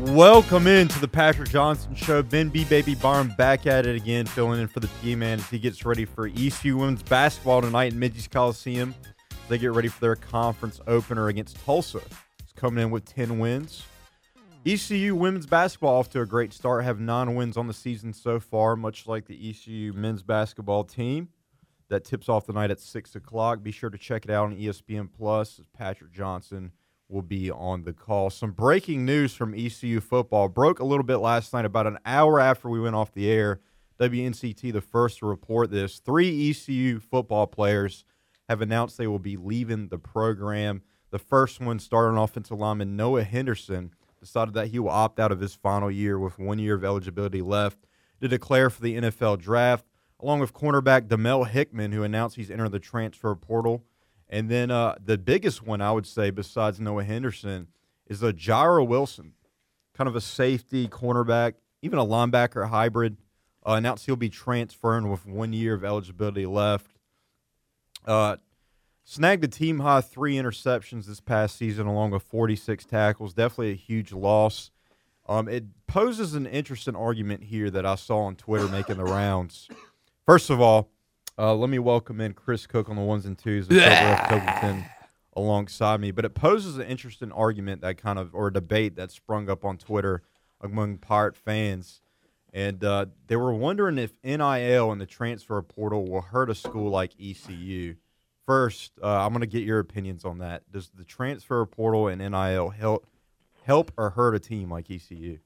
Welcome into the Patrick Johnson Show. Ben B. Baby Barn back at it again, filling in for the P Man as he gets ready for ECU women's basketball tonight in Minges Coliseum. They get ready for their conference opener against Tulsa. It's coming in with 10 wins. ECU women's basketball off to a great start, have nine wins on the season so far, much like the ECU men's basketball team. That tips off the night at 6 o'clock. Be sure to check it out on ESPN Plus. Patrick Johnson will be on the call. Some breaking news from ECU football broke a little bit last night, about an hour after we went off the air. WNCT, the first to report this. Three ECU football players have announced they will be leaving the program. The first one, starting offensive lineman Noah Henderson, decided that he will opt out of his final year with one year of eligibility left to declare for the NFL draft, along with cornerback Demel Hickman, who announced he's entering the transfer portal. And then uh, the biggest one, I would say, besides Noah Henderson, is a Jireh Wilson, kind of a safety, cornerback, even a linebacker hybrid. Uh, announced he'll be transferring with one year of eligibility left. Uh, snagged a team high three interceptions this past season, along with 46 tackles. Definitely a huge loss. Um, it poses an interesting argument here that I saw on Twitter making the rounds. First of all, uh, let me welcome in Chris Cook on the ones and twos and Trevor Covington alongside me. But it poses an interesting argument that kind of, or a debate that sprung up on Twitter among Pirate fans. And uh, they were wondering if NIL and the transfer portal will hurt a school like ECU. First, uh, I'm going to get your opinions on that. Does the transfer portal and NIL help help or hurt a team like ECU?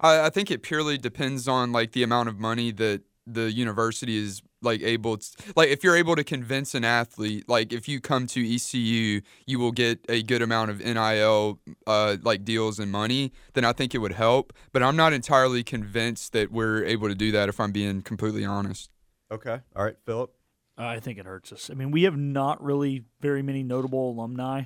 I, I think it purely depends on like the amount of money that the university is like able to like if you're able to convince an athlete like if you come to ECU you will get a good amount of NIL uh like deals and money then I think it would help but I'm not entirely convinced that we're able to do that if I'm being completely honest. Okay. All right, Philip. I think it hurts us. I mean, we have not really very many notable alumni.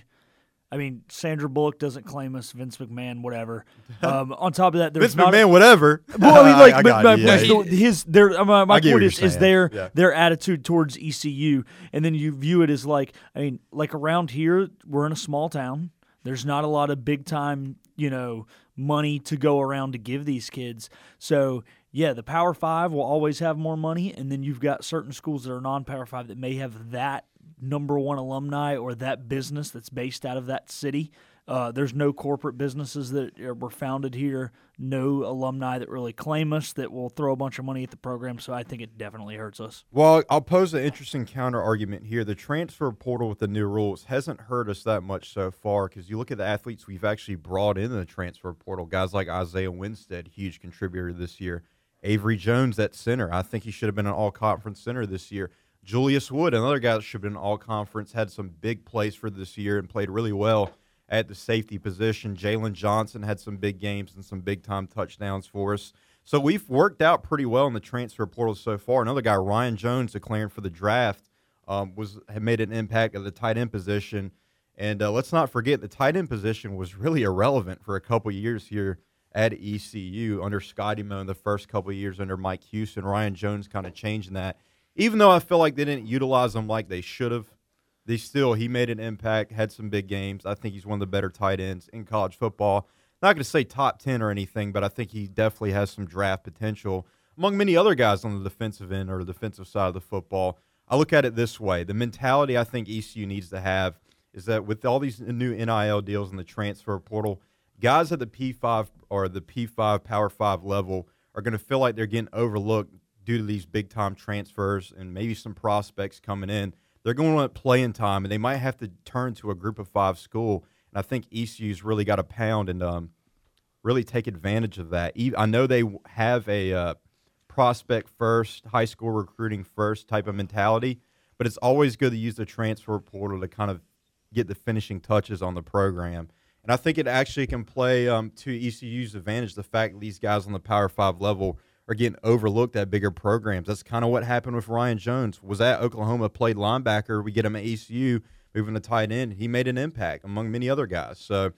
I mean, Sandra Bullock doesn't claim us, Vince McMahon, whatever. Um, on top of that, there's Vince not McMahon, whatever. well, I mean, like, I but got my yeah. his their uh, my, my I point is, is their Yeah. their attitude towards ECU, and then you view it as like, I mean, like around here, we're in a small town. There's not a lot of big time, you know, money to go around to give these kids. So yeah, the Power Five will always have more money, and then you've got certain schools that are non-Power Five that may have that number one alumni or that business that's based out of that city. Uh, there's no corporate businesses that were founded here, no alumni that really claim us that will throw a bunch of money at the program. So I think it definitely hurts us. Well, I'll pose an interesting counter argument here. The transfer portal with the new rules hasn't hurt us that much so far because you look at the athletes we've actually brought in the transfer portal. Guys like Isaiah Winstead, huge contributor this year. Avery Jones at center. I think he should have been an all conference center this year. Julius Wood, another guy that should have been all conference, had some big plays for this year and played really well at the safety position. Jalen Johnson had some big games and some big time touchdowns for us. So we've worked out pretty well in the transfer portal so far. Another guy, Ryan Jones, declaring for the draft, um, was had made an impact at the tight end position. And uh, let's not forget the tight end position was really irrelevant for a couple years here at ECU under Scotty Moe in the first couple years under Mike Houston. Ryan Jones kind of changing that. Even though I feel like they didn't utilize him like they should have, they still he made an impact, had some big games. I think he's one of the better tight ends in college football. Not going to say top ten or anything, but I think he definitely has some draft potential among many other guys on the defensive end or the defensive side of the football. I look at it this way: the mentality I think ECU needs to have is that with all these new NIL deals and the transfer portal, guys at the P5 or the P5 Power 5 level are going to feel like they're getting overlooked due to these big time transfers and maybe some prospects coming in. They're going to want playing time and they might have to turn to a group of five school. And I think ECU's really got a pound and um, really take advantage of that. I know they have a uh, prospect first, high school recruiting first type of mentality, but it's always good to use the transfer portal to kind of get the finishing touches on the program. And I think it actually can play um, to ECU's advantage the fact that these guys on the Power Five level are getting overlooked at bigger programs. That's kind of what happened with Ryan Jones. Was at Oklahoma, played linebacker. We get him at ECU, moving to tight end. He made an impact among many other guys. So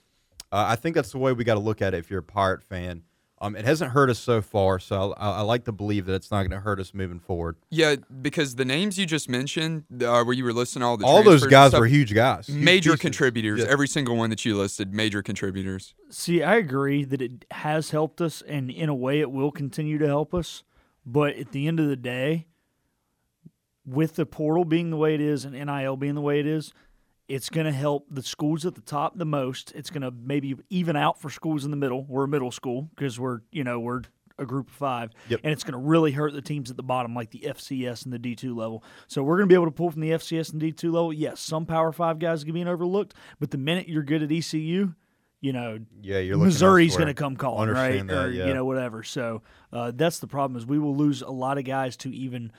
uh, I think that's the way we got to look at it if you're a Pirate fan. Um, it hasn't hurt us so far, so I, I like to believe that it's not going to hurt us moving forward. Yeah, because the names you just mentioned, uh, where you were listing all the all those guys stuff, were huge guys, huge major pieces. contributors. Yeah. Every single one that you listed, major contributors. See, I agree that it has helped us, and in a way, it will continue to help us. But at the end of the day, with the portal being the way it is and NIL being the way it is, it's going to help the schools at the top the most. It's going to maybe even out for schools in the middle. We're a middle school because we're you know we're a group of five, Yep. and it's going to really hurt the teams at the bottom, like the FCS and the D two level. So we're going to be able to pull from the FCS and D two level. Yes, some Power Five guys are being overlooked, but the minute you're good at ECU, you know Yeah, you're Missouri's going to come calling, right? That, or yeah. you know whatever. So uh, that's the problem is we will lose a lot of guys to even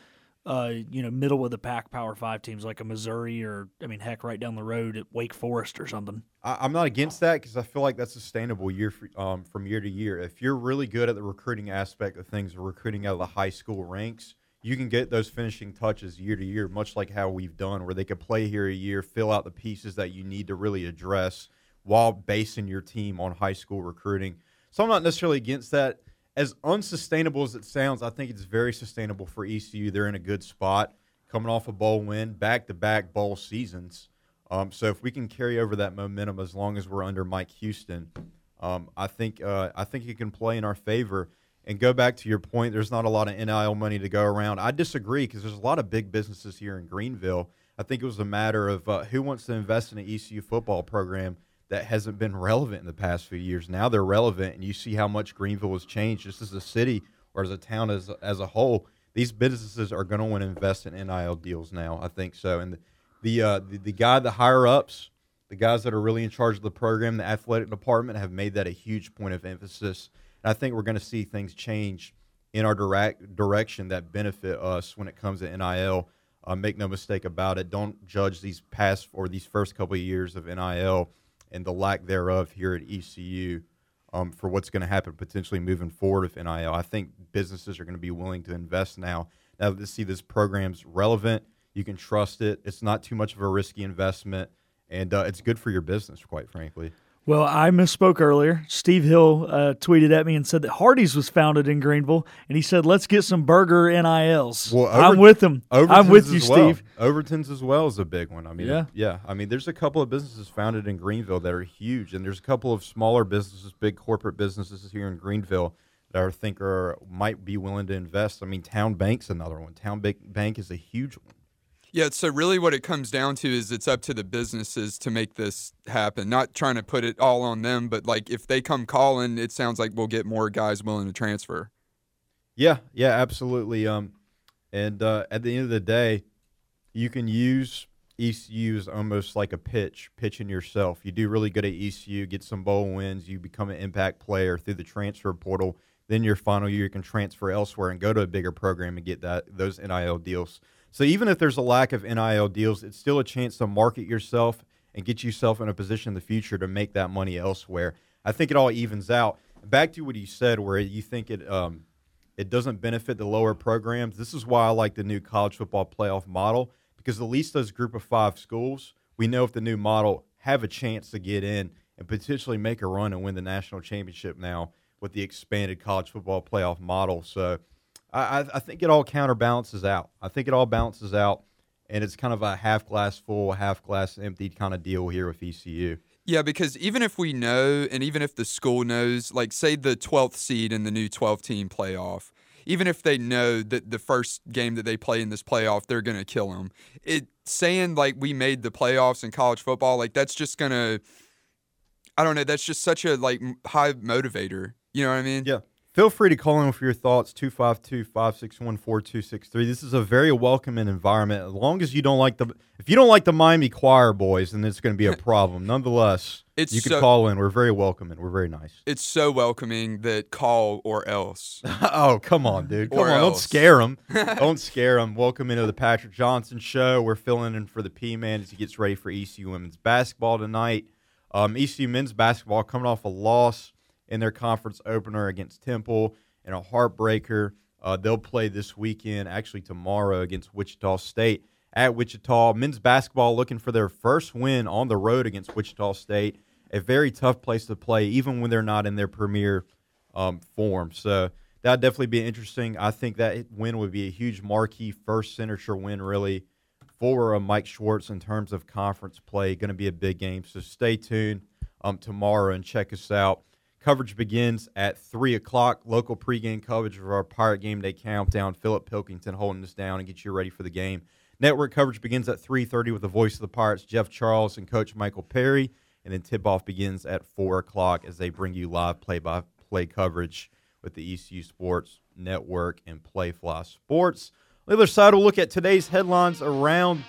uh, you know middle of the pack Power Five teams like a Missouri or I mean heck right down the road at Wake Forest or something. I, I'm not against that because I feel like that's sustainable year for, um, from year to year. If you're really good at the recruiting aspect of things, recruiting out of the high school ranks, you can get those finishing touches year to year, much like how we've done, where they could play here a year, fill out the pieces that you need to really address while basing your team on high school recruiting. So I'm not necessarily against that. As unsustainable as it sounds, I think it's very sustainable for ECU. They're in a good spot, coming off a bowl win, back to back bowl seasons. Um, so if we can carry over that momentum as long as we're under Mike Houston, um, I think uh, I think it can play in our favor. And go back to your point, there's not a lot of NIL money to go around. I disagree because there's a lot of big businesses here in Greenville. I think it was a matter of uh, who wants to invest in an ECU football program that hasn't been relevant in the past few years. Now they're relevant, and you see how much Greenville has changed just as a city or as a town as as a whole. These businesses are going to want to invest in NIL deals now. I think so, and the the, uh, the the guy, the higher ups, the guys that are really in charge of the program, the athletic department, have made that a huge point of emphasis. And I think we're going to see things change in our direct direction that benefit us when it comes to NIL. Uh, make no mistake about it. Don't judge these past or these first couple of years of NIL and the lack thereof here at ECU um, for what's going to happen potentially moving forward with NIL. I think businesses are going to be willing to invest now. Now they see this program's relevant, you can trust it. It's not too much of a risky investment, and uh, it's good for your business, quite frankly. Well, I misspoke earlier. Steve Hill uh, tweeted at me and said that Hardee's was founded in Greenville, and he said, "Let's get some burger NILs." Well, I'm with him. I'm Overton's with you, well. Steve. Overton's as well is a big one. I mean, Yeah. yeah. I mean, there's a couple of businesses founded in Greenville that are huge, and there's a couple of smaller businesses, big corporate businesses here in Greenville that I think are might be willing to invest. I mean, TowneBank's another one. TowneBank is a huge one. Yeah, so really what it comes down to is it's up to the businesses to make this happen. Not trying to put it all on them, but like if they come calling, it sounds like we'll get more guys willing to transfer. Yeah, yeah, absolutely. Um, and uh, at the end of the day, you can use ECU as almost like a pitch, pitching yourself. You do really good at ECU, get some bowl wins, you become an impact player through the transfer portal. Then your final year, you can transfer elsewhere and go to a bigger program and get that those NIL deals. So even if there's a lack of NIL deals, it's still a chance to market yourself and get yourself in a position in the future to make that money elsewhere. I think it all evens out. Back to what you said, where you think it um, it doesn't benefit the lower programs. This is why I like the new college football playoff model because at least those group of five schools, we know if the new model have a chance to get in and potentially make a run and win the national championship now with the expanded college football playoff model. So I, I- I think it all counterbalances out. I think it all balances out, and it's kind of a half glass full, half glass empty kind of deal here with ECU. Yeah, because even if we know, and even if the school knows, like say the 12th seed in the new 12 team playoff, even if they know that the first game that they play in this playoff, they're going to kill them. It saying like we made the playoffs in college football, like that's just going to, I don't know, that's just such a like high motivator. You know what I mean? Yeah, Feel free to call in with your thoughts 252 561 4263. This is a very welcoming environment. As long as you don't like the if you don't like the Miami Choir boys, then it's going to be a problem. Nonetheless, It's you can so- call in. We're very welcoming. We're very nice. It's so welcoming that call or else. oh, come on, dude. Come Or on. Don't scare them. don't scare them. Welcome into the Patrick Johnson show. We're filling in for the P Man as he gets ready for ECU women's basketball tonight. Um, ECU men's basketball coming off a loss in their conference opener against Temple and a heartbreaker. Uh, they'll play this weekend, actually tomorrow, against Wichita State at Wichita. Men's basketball looking for their first win on the road against Wichita State. A very tough place to play, even when they're not in their premier um, form. So that'd definitely be interesting. I think that win would be a huge marquee first signature win, really, for uh, Mike Schwartz in terms of conference play. Going to be a big game. So stay tuned um, tomorrow and check us out. Coverage begins at 3 o'clock. Local pregame coverage of our Pirate Game Day countdown. Philip Pilkington holding us down and get you ready for the game. Network coverage begins at 3.30 with the voice of the Pirates, Jeff Charles, and Coach Michael Perry. And then tip-off begins at 4 o'clock as they bring you live play-by-play coverage with the ECU Sports Network and Playfly Sports. On the other side, we'll look at today's headlines around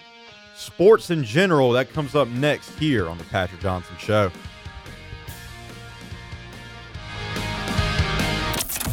sports in general. That comes up next here on the Patrick Johnson Show.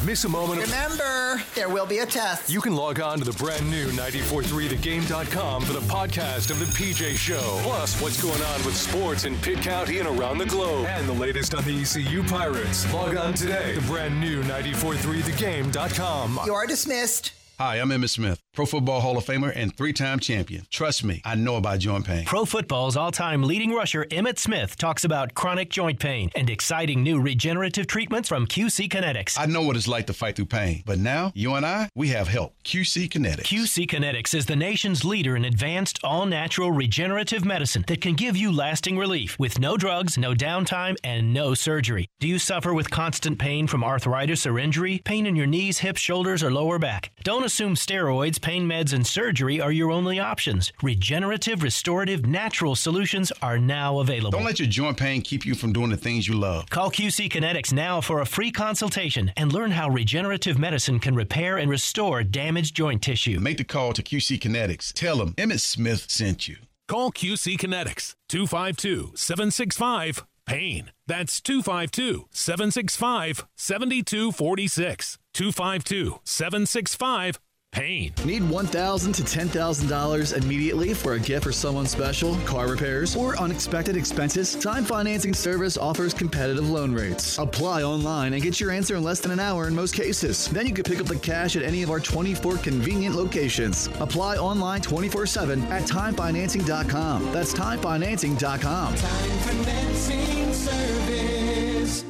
Miss a moment of Remember, there will be a test. You can log on to the brand new 943thegame.com for the podcast of the PJ Show. Plus, what's going on with sports in Pitt County and around the globe. And the latest on the ECU Pirates. Log on today. The brand new 943thegame.com. You are dismissed. Hi, I'm Emmitt Smith, Pro Football Hall of Famer and three time champion. Trust me, I know about joint pain. Pro football's all time leading rusher Emmitt Smith talks about chronic joint pain and exciting new regenerative treatments from QC Kinetics. I know what it's like to fight through pain, but now you and I, we have help. QC Kinetics. QC Kinetics is the nation's leader in advanced, all natural regenerative medicine that can give you lasting relief with no drugs, no downtime, and no surgery. Do you suffer with constant pain from arthritis or injury? Pain in your knees, hips, shoulders, or lower back? Don't assume steroids, pain meds, and surgery are your only options. Regenerative, restorative, natural solutions are now available. Don't let your joint pain keep you from doing the things you love. Call QC Kinetics now for a free consultation and learn how regenerative medicine can repair and restore damaged joint tissue. Make the call to QC Kinetics. Tell them Emmitt Smith sent you. Call QC Kinetics 252 765 PAIN. That's 252 765 7246. 252 765 PAIN. Need $1,000 to $10,000 immediately for a gift for someone special, car repairs, or unexpected expenses? Time Financing Service offers competitive loan rates. Apply online and get your answer in less than an hour in most cases. Then you can pick up the cash at any of our 24 convenient locations. Apply online 24 7 at timefinancing.com. That's timefinancing.com.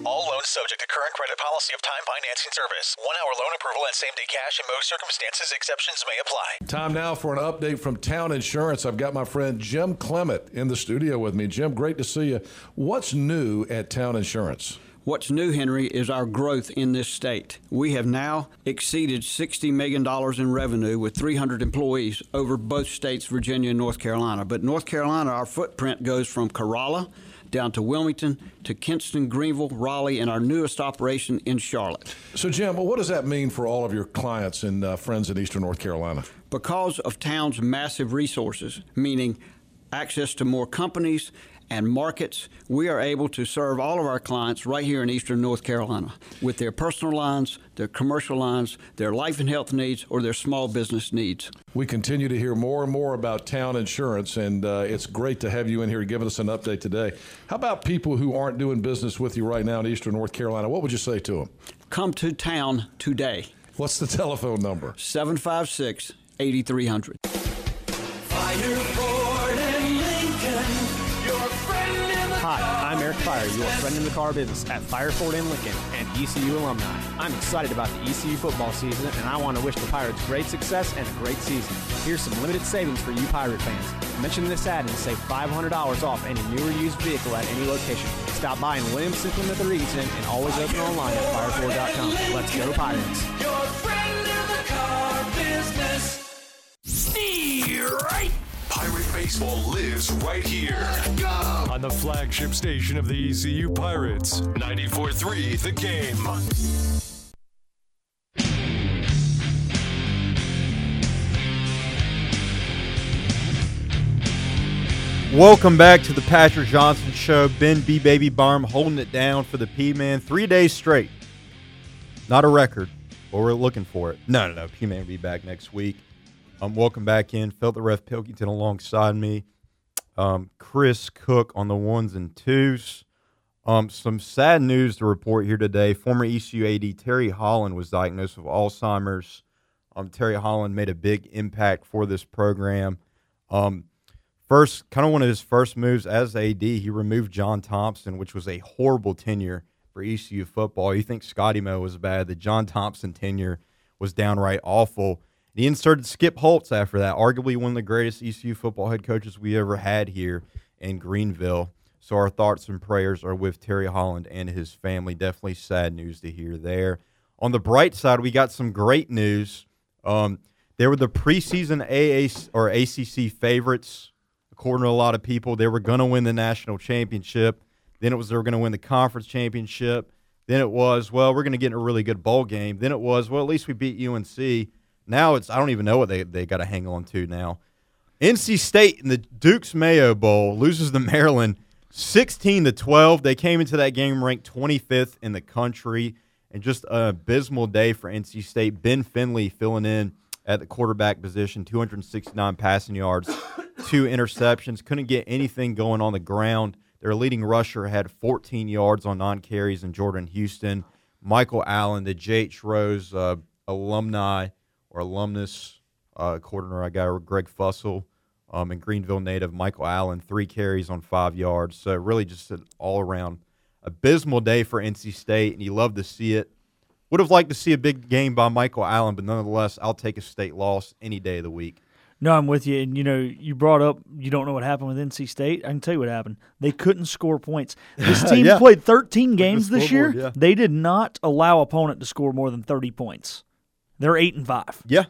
All loans subject to current credit policy of Time Financing Service. One hour loan approval and same day cash in most circumstances. Exceptions may apply. Time now for an update from Towne Insurance. I've got my friend Jim Clement in the studio with me. Jim, great to see you. What's new at Towne Insurance? What's new, Henry, is our growth in this state. We have now exceeded $60 million in revenue with 300 employees over both states, Virginia and North Carolina. But North Carolina, our footprint goes from Corolla down to Wilmington to Kinston, Greenville, Raleigh, and our newest operation in Charlotte. So, Jim, well, what does that mean for all of your clients and uh, friends in Eastern North Carolina? Because of town's massive resources, meaning access to more companies and markets, we are able to serve all of our clients right here in Eastern North Carolina with their personal lines, their commercial lines, their life and health needs, or their small business needs. We continue to hear more and more about Towne Insurance, and uh, it's great to have you in here giving us an update today. How about people who aren't doing business with you right now in Eastern North Carolina? What would you say to them? Come to town today. What's the telephone number? 756 8300. Fire, your friend in the car business at Fireford and Lincoln and ECU alumni. I'm excited about the ECU football season, and I want to wish the Pirates great success and a great season. Here's some limited savings for you Pirate fans. Mention this ad and save $500 off any new or used vehicle at any location. Stop by in Williamston, Plymouth, or Eaton, and always open online at fireford.com. Let's go Pirates! Your friend in the car business. right. Baseball lives right here. Go! On the flagship station of the ECU Pirates, ninety-four-three. The Game. Welcome back to the Patrick Johnson Show. Ben B. Baby Barm holding it down for the P Man three days straight. Not a record, but we're looking for it. No, no, no. P Man will be back next week. Um, welcome back in. Felt the ref Pilkington alongside me. Um, Chris Cook on the ones and twos. Um, some sad news to report here today. Former ECU AD Terry Holland was diagnosed with Alzheimer's. Um, Terry Holland made a big impact for this program. Um, first, kind of one of his first moves as AD, he removed John Thompson, which was a horrible tenure for ECU football. You think Scotty Mo was bad. The John Thompson tenure was downright awful. He inserted Skip Holtz after that, arguably one of the greatest ECU football head coaches we ever had here in Greenville. So our thoughts and prayers are with Terry Holland and his family. Definitely sad news to hear there. On the bright side, we got some great news. Um, they were the preseason AA or ACC favorites, according to a lot of people. They were going to win the national championship. Then it was they were going to win the conference championship. Then it was well, we're going to get in a really good bowl game. Then it was well, at least we beat UNC. Now it's I don't even know what they they got to hang on to now. NC State in the Duke's Mayo Bowl loses to Maryland 16 to 12. They came into that game ranked 25th in the country and just an abysmal day for NC State. Ben Finley filling in at the quarterback position, 269 passing yards, two interceptions. Couldn't get anything going on the ground. Their leading rusher had 14 yards on non carries, and Jordan Houston. Michael Allen, the J.H. Rose uh, alumni or alumnus uh, coordinator, I got Greg Fussell, um, and Greenville native Michael Allen, three carries on five yards. So really just an all around abysmal day for NC State, and you love to see it. Would have liked to see a big game by Michael Allen, but nonetheless, I'll take a state loss any day of the week. No, I'm with you. And you know, you brought up you don't know what happened with NC State. I can tell you what happened. They couldn't score points. This team Yeah. played 13 games this year. yeah. They did not allow opponent to score more than 30 points. They're eight and five. Yeah.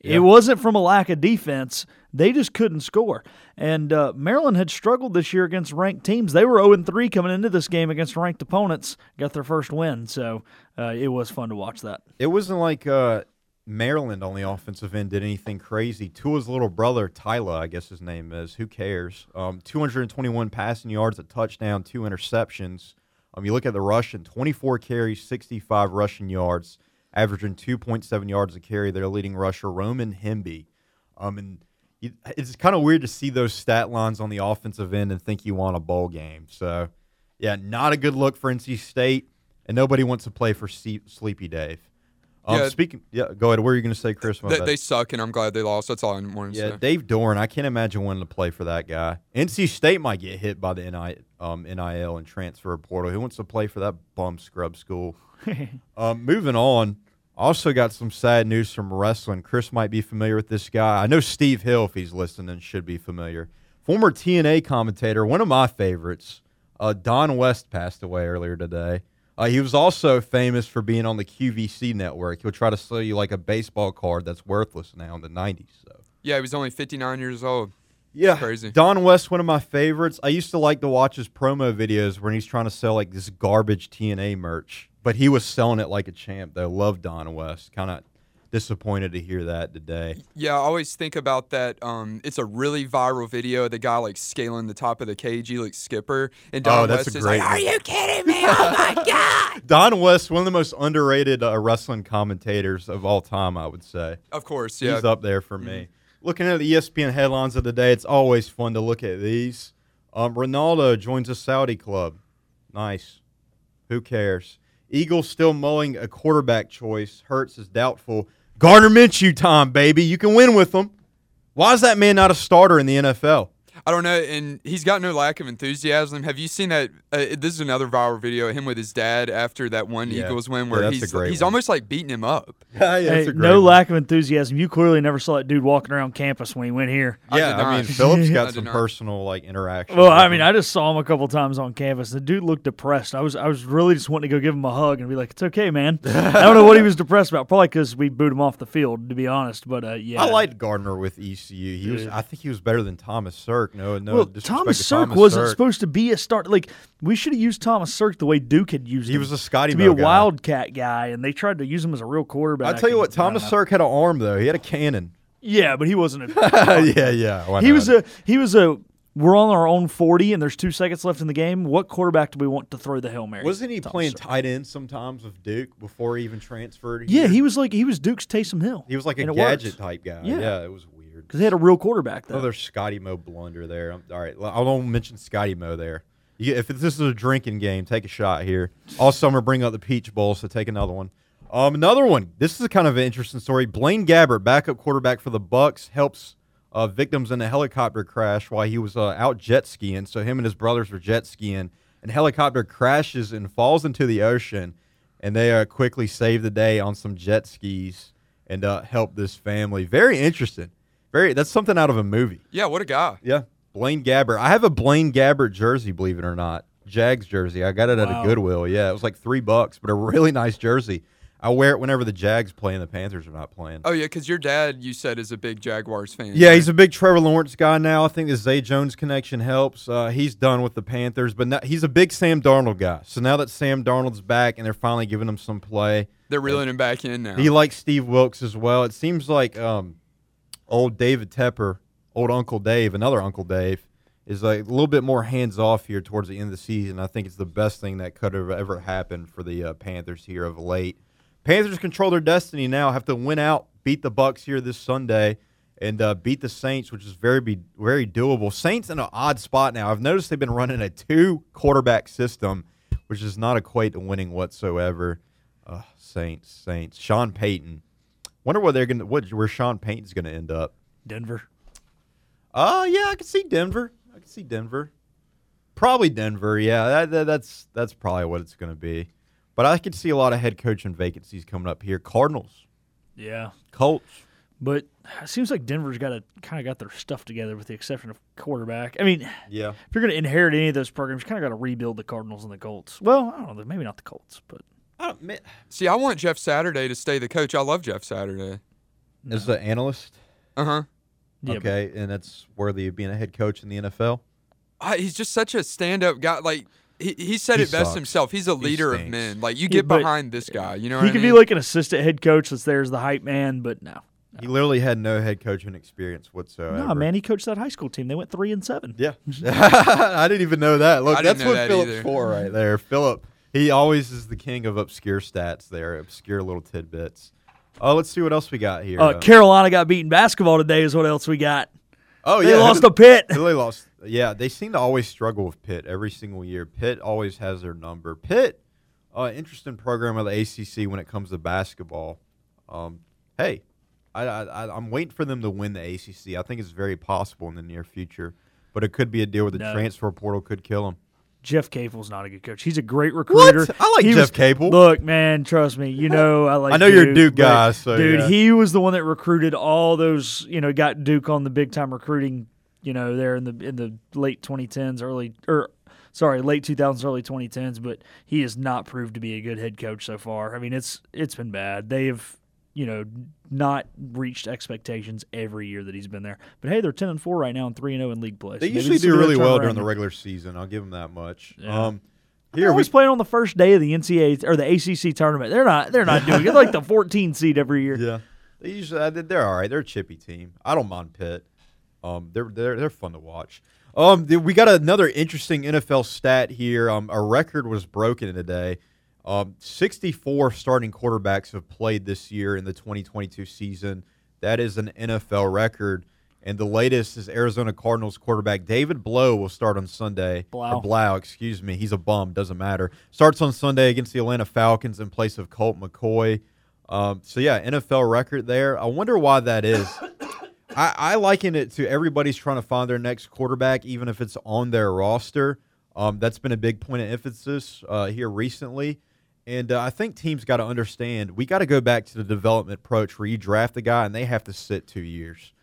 It wasn't from a lack of defense. They just couldn't score. And uh, Maryland had struggled this year against ranked teams. They were 0 3 coming into this game against ranked opponents, got their first win. So uh, it was fun to watch that. It wasn't like uh, Maryland on the offensive end did anything crazy. Tua's little brother, Tyler, I guess his name is. Who cares? Um, 221 passing yards, a touchdown, two interceptions. Um, you look at the rushing, 24 carries, 65 rushing yards, averaging 2.7 yards a carry. Their leading rusher, Roman Hemby. Um, and it's kind of weird to see those stat lines on the offensive end and think you want a bowl game. So, yeah, not a good look for NC State, and nobody wants to play for Sleepy Dave. Um, Yeah. speaking, yeah, go ahead. Where are you going to say, Chris? They, they suck, and I'm glad they lost. That's all I wanted to say. yeah, say. Dave Doeren. I can't imagine wanting to play for that guy. NC State might get hit by the NI, um, NIL and transfer portal. Who wants to play for that bum scrub school? um, moving on. Also got some sad news from wrestling. Chris might be familiar with this guy. I know Steve Hill, if he's listening, should be familiar. Former TNA commentator, one of my favorites, uh, Don West passed away earlier today. Uh, he was also famous for being on the QVC network. He'll try to sell you like a baseball card that's worthless now in the 90s. So. Yeah, he was only 59 years old. Yeah, Crazy. Don West, one of my favorites. I used to like to watch his promo videos when he's trying to sell like this garbage TNA merch, but he was selling it like a champ. Though, love Don West. Kind of disappointed to hear that today. Yeah, I always think about that. Um, it's a really viral video. of The guy like scaling the top of the cage, he like Skipper, and Don Oh, that's West a is great like, "Are you kidding me? Oh my god!" Don West, one of the most underrated uh, wrestling commentators of all time, I would say. Of course, yeah. He's up there for me. Looking at the ESPN headlines of the day, it's always fun to look at these. Um, Ronaldo joins a Saudi club. Nice. Who cares? Eagles still mulling a quarterback choice. Hurts is doubtful. Gardner Minshew time, baby. You can win with them. Why is that man not a starter in the NFL? I don't know, and he's got no lack of enthusiasm. Have you seen that? Uh, this is another viral video of him with his dad after that one Yeah. Eagles win, where that's a he's he's one. almost like beating him up. Hey, no lack of enthusiasm. You clearly never saw that dude walking around campus when he went here. Yeah, I, mean, Phillips got some personal like interaction. Well, with I him. mean, I just saw him a couple times on campus. The dude looked depressed. I was, I was really just wanting to go give him a hug and be like, "It's okay, man." I don't know what he was depressed about. Probably because we booed him off the field, to be honest. But uh, yeah, I liked Gardner with ECU. He was, I think he was better than Thomas Sirk. No, no. well, Thomas Sirk Thomas wasn't Sirk. supposed to be a start. Like we should have used Thomas Sirk the way Duke had used him. He was a Scotty to be a guy. wildcat guy, and they tried to use him as a real quarterback. I tell you what, Thomas don't know. Sirk had an arm though. He had a cannon. Yeah, but he wasn't. A, yeah, yeah. He was a he was a we're on our own 40 and there's two seconds left in the game. What quarterback do we want to throw the Hail Mary? Wasn't he to? playing tight end sometimes with Duke before he even transferred? Yeah, he was like he was Duke's Taysom Hill. He was like a gadget worked. type guy. Yeah. Yeah, it was weird. Because they had a real quarterback though. Another Scotty Mo blunder there. I'm, all right, I don't mention Scotty Mo there. You, if this is a drinking game, take a shot here. All summer, bring out the Peach Bowl, so take another one. Um, another one. This is a kind of an interesting story. Blaine Gabbert, backup quarterback for the Bucks, helps uh, victims in a helicopter crash while he was uh, out jet skiing. So him and his brothers were jet skiing, and helicopter crashes and falls into the ocean, and they uh, quickly save the day on some jet skis and uh, help this family. Very interesting. Very. That's something out of a movie. Yeah, what a guy. Yeah, Blaine Gabbert. I have a Blaine Gabbert jersey, believe it or not. Jags jersey. I got it at Wow. a Goodwill. Yeah, it was like three bucks, but a really nice jersey. I wear it whenever the Jags play and the Panthers are not playing. Oh yeah, because your dad, you said, is a big Jaguars fan. Yeah, right? he's a big Trevor Lawrence guy now. I think the Zay Jones connection helps. Uh, he's done with the Panthers, but now, he's a big Sam Darnold guy. So now that Sam Darnold's back and they're finally giving him some play, They're reeling him back in now. he likes Steve Wilks as well. It seems like um, old David Tepper, old Uncle Dave, another Uncle Dave, is like a little bit more hands off here towards the end of the season. I think it's the best thing that could have ever happened for the uh, Panthers here of late. Panthers control their destiny now. Have to win out, beat the Bucks here this Sunday, and uh, beat the Saints, which is very very doable. Saints in an odd spot now. I've noticed they've been running a two quarterback system, which does not equate to winning whatsoever. Uh, Saints, Saints. Sean Payton. Wonder what they're gonna what where Sean Payton's gonna end up. Denver. Oh yeah, I can see Denver. I can see Denver. Probably Denver. Yeah, that, that- that's that's probably what it's gonna be. But I can see a lot of head coaching vacancies coming up here. Cardinals, Yeah. Colts. But it seems like Denver's got to kind of got their stuff together, with the exception of quarterback. I mean, Yeah. if you're going to inherit any of those programs, you kind of got to rebuild the Cardinals and the Colts. Well, I don't know, maybe not the Colts, but See, I want Jeff Saturday to stay the coach. I love Jeff Saturday. As the analyst. Uh huh. Yeah, okay, and that's worthy of being a head coach in the NFL. Uh, he's just such a stand-up guy. Like he, he said He it best himself. He's a He leader of men. Like you get but behind this guy. You know he what could be like an assistant head coach that's there as the hype man, but no. He literally had no head coaching experience whatsoever. No, man, he coached that high school team. They went three and seven. Yeah, I didn't even know that. Look, I that's what that Philip's either. for right there. Philip, he always is the king of obscure stats there, obscure little tidbits. Oh, let's see what else we got here. Uh, Carolina got beaten basketball today. Is what else we got? oh they yeah, They lost to Pitt. They lost. Yeah, they seem to always struggle with Pitt every single year. Pitt always has their number. Pitt, uh, interesting program of the ACC when it comes to basketball. Um, hey, I, I, I'm waiting for them to win the ACC. I think it's very possible in the near future, but it could be a deal where the No. transfer portal could kill them. Jeff Capel's not a good coach. He's a great recruiter. I like He Jeff was- Capel. Look, man, trust me. You know I like. I know you're a Duke, Duke guy, so, dude, yeah. he was the one that recruited all those. You know, got Duke on the big time recruiting. You know, there in the in the late 2010s, early or sorry, late 2000s, early 2010s. But he has not proved to be a good head coach so far. I mean, it's it's been bad. They have you know not reached expectations every year that he's been there. But hey, they're 10 and four right now and three and 0 in league play. They So usually do really well during the regular season. I'll give them that much. Yeah. Um, They're here we always playing on the first day of the NCAA or the ACC tournament. They're not. They're not doing it. like the 14 seed every year. Yeah, they usually uh, they're all right. They're a chippy team. I don't mind Pitt. Um, they're they're they're fun to watch. Um, we got another interesting NFL stat here. Um, a record was broken today. Um, 64 starting quarterbacks have played this year in the 2022 season. That is an NFL record. And the latest is Arizona Cardinals quarterback David Blough will start on Sunday. Blau. Excuse me. He's a bum. Doesn't matter. Starts on Sunday against the Atlanta Falcons in place of Colt McCoy. Um, so yeah, NFL record there. I wonder why that is. I, I liken it to everybody's trying to find their next quarterback, even if it's on their roster. Um, that's been a big point of emphasis uh, here recently. And uh, I think teams got to understand we got to go back to the development approach where you draft the guy and they have to sit two years.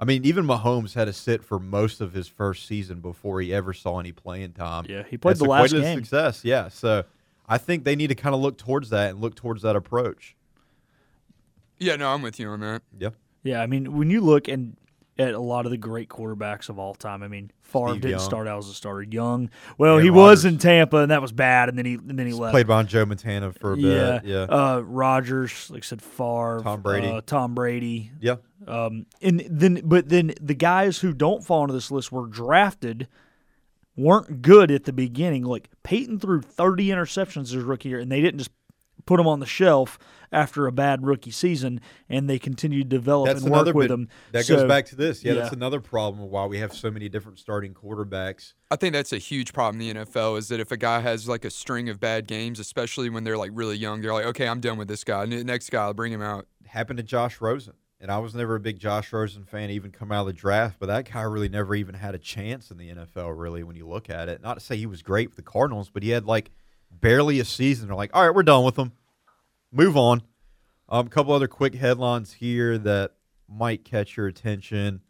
I mean, even Mahomes had to sit for most of his first season before he ever saw any playing time. Yeah, he played That's the last equated to game. Success, yeah. So I think they need to kind of look towards that and look towards that approach. Yeah, no, I'm with you on that. Yeah. Yeah, I mean, when you look and at a lot of the great quarterbacks of all time. I mean, Favre Steve didn't Young. start out as a starter. Young, well, Aaron he was Rodgers. in Tampa, and that was bad, and then he and then he left. Played behind Joe Montana for a yeah, bit. Yeah. Uh, Rodgers, like I said, Favre, Tom Brady. uh, Tom Brady. Yeah. Um, and then, but then the guys who don't fall into this list were drafted, weren't good at the beginning. Like Peyton threw 30 interceptions his rookie year, and they didn't just put him on the shelf after a bad rookie season, and they continue to develop That's and work another with bit- him. That So, goes back to this. Yeah, that's another problem of why we have so many different starting quarterbacks. I think that's a huge problem in the NFL is that if a guy has like a string of bad games, especially when they're like really young, they're like, okay, I'm done with this guy. Next guy, I'll bring him out. happened to Josh Rosen. And I was never a big Josh Rosen fan, even come out of the draft, but that guy really never even had a chance in the NFL, really, when you look at it. Not to say he was great with the Cardinals, but he had like barely a season. They're like, all right, we're done with him. Move on. Um, a couple other quick headlines here that might catch your attention.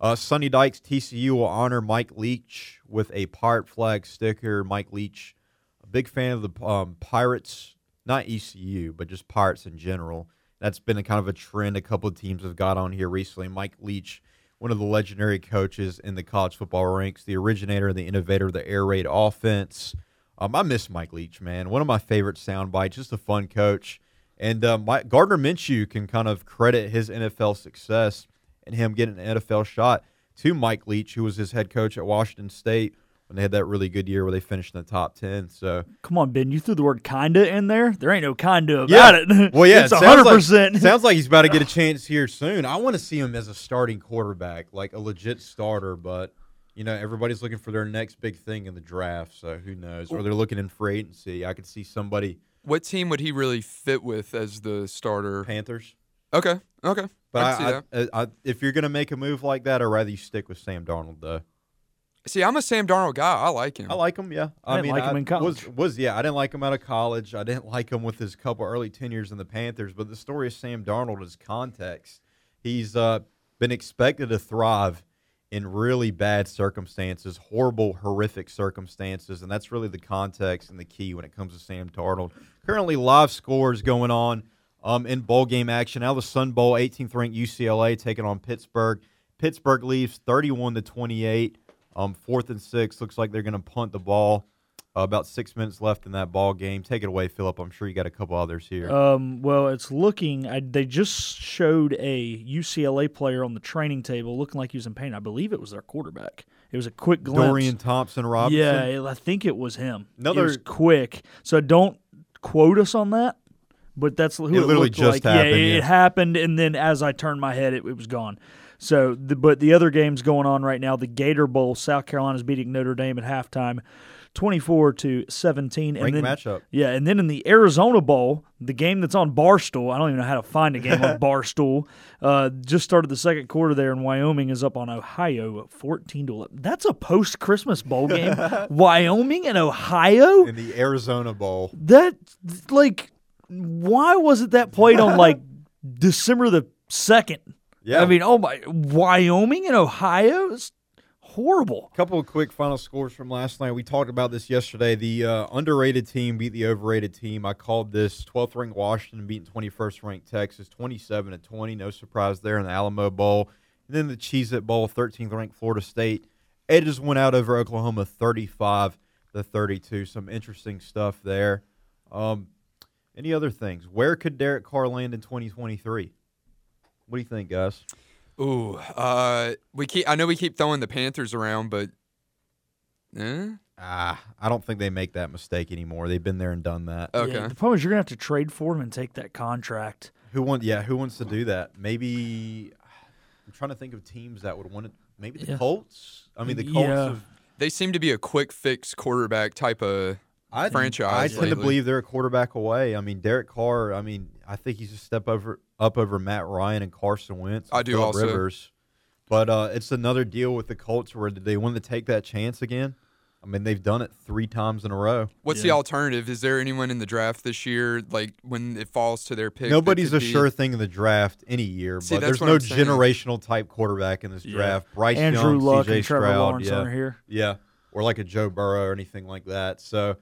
Uh, Sonny Dykes TCU will honor Mike Leach with a pirate flag sticker. Mike Leach, a big fan of the um, Pirates, not ECU, but just Pirates in general. That's been a kind of a trend a couple of teams have got on here recently. Mike Leach, one of the legendary coaches in the college football ranks, the originator and the innovator of the air raid offense. Um, I miss Mike Leach, man. One of my favorite sound bites. Just a fun coach. And uh, my, Gardner Minshew can kind of credit his NFL success and him getting an NFL shot to Mike Leach, who was his head coach at Washington State when they had that really good year where they finished in the top 10. So, Come on, Ben. You threw the word kinda in there. There ain't no kinda about it. Well, yeah, it's it sounds hundred like- percent. Sounds like he's about to get a chance here soon. I want to see him as a starting quarterback, like a legit starter. But you know, everybody's looking for their next big thing in the draft. So who knows? Or they're looking in free agency. I could see somebody What team would he really fit with as the starter? Panthers. Okay, okay. But I I. I, I, if you're gonna make a move like that, I'd rather you stick with Sam Darnold, though. See, I'm a Sam Darnold guy. I like him. I like him. Yeah, I didn't mean, like him in college. Was, was yeah, I didn't like him out of college. I didn't like him with his couple early tenures in the Panthers. But the story of Sam Darnold is context. He's uh, been expected to thrive in really bad circumstances, horrible, horrific circumstances, and that's really the context and the key when it comes to Sam Darnold. Currently, live scores going on um, in bowl game action. Now the Sun Bowl, 18th ranked UCLA taking on Pittsburgh. Pittsburgh leaves 31 to 28. Um, fourth and six. Looks like they're going to punt the ball. Uh, about six minutes left in that ball game. Take it away, Philip. I'm sure you got a couple others here. Um, well, it's looking. I, they just showed a UCLA player on the training table looking like he was in pain. I believe it was their quarterback. It was a quick glimpse. Dorian Thompson Robinson. Yeah, it- I think it was him. Another- it was quick. So don't quote us on that. But that's who it, literally looked just like. happened, Yeah, it, yeah. it happened, and then as I turned my head, it, it was gone. So, the, but the other games going on right now, the Gator Bowl, South Carolina's beating Notre Dame at halftime, twenty-four to seventeen. And Ranked then, matchup. Yeah, and then in the Arizona Bowl, the game that's on Barstool, I don't even know how to find a game on Barstool. Uh, just started the second quarter there, and Wyoming is up on Ohio, fourteen to eleven. That's a post-Christmas bowl game. Wyoming and Ohio. In the Arizona Bowl. That like, why wasn't that played on like December the second? Yeah. I mean, oh my, Wyoming and Ohio is horrible. A couple of quick final scores from last night. We talked about this yesterday. The uh, underrated team beat the overrated team. I called this 12th ranked Washington beating 21st ranked Texas, 27 to 20. No surprise there in the Alamo Bowl. And then the Cheez It Bowl, 13th ranked Florida State. Edges went out over Oklahoma 35 to 32. Some interesting stuff there. Um, any other things? Where could Derek Carr land in 2023? What do you think, guys? Ooh, uh, we keep. I know we keep throwing the Panthers around, but eh? Ah, I don't think they make that mistake anymore. They've been there and done that. Okay. Yeah, the problem is you're gonna have to trade for him and take that contract. Who want? Yeah, who wants to do that? Maybe I'm trying to think of teams that would want it. Maybe the Yeah. Colts. I mean, the Colts. Yeah. Have, they seem to be a quick fix quarterback type of I franchise. I tend to believe they're a quarterback away. I mean, Derek Carr. I mean, I think he's a step over up over Matt Ryan and Carson Wentz. and I do Phillip also. Rivers. But uh, it's another deal with the Colts where did they want to take that chance again? I mean, they've done it three times in a row. What's the alternative? Is there anyone in the draft this year, like when it falls to their pick? Nobody's a be- sure thing in the draft any year, See, but there's no generational type quarterback in this Yeah. draft. Bryce Andrew Young, Luck CJ and Trevor Stroud, Lawrence yeah. aren't here. Yeah, or like a Joe Burrow or anything like that. So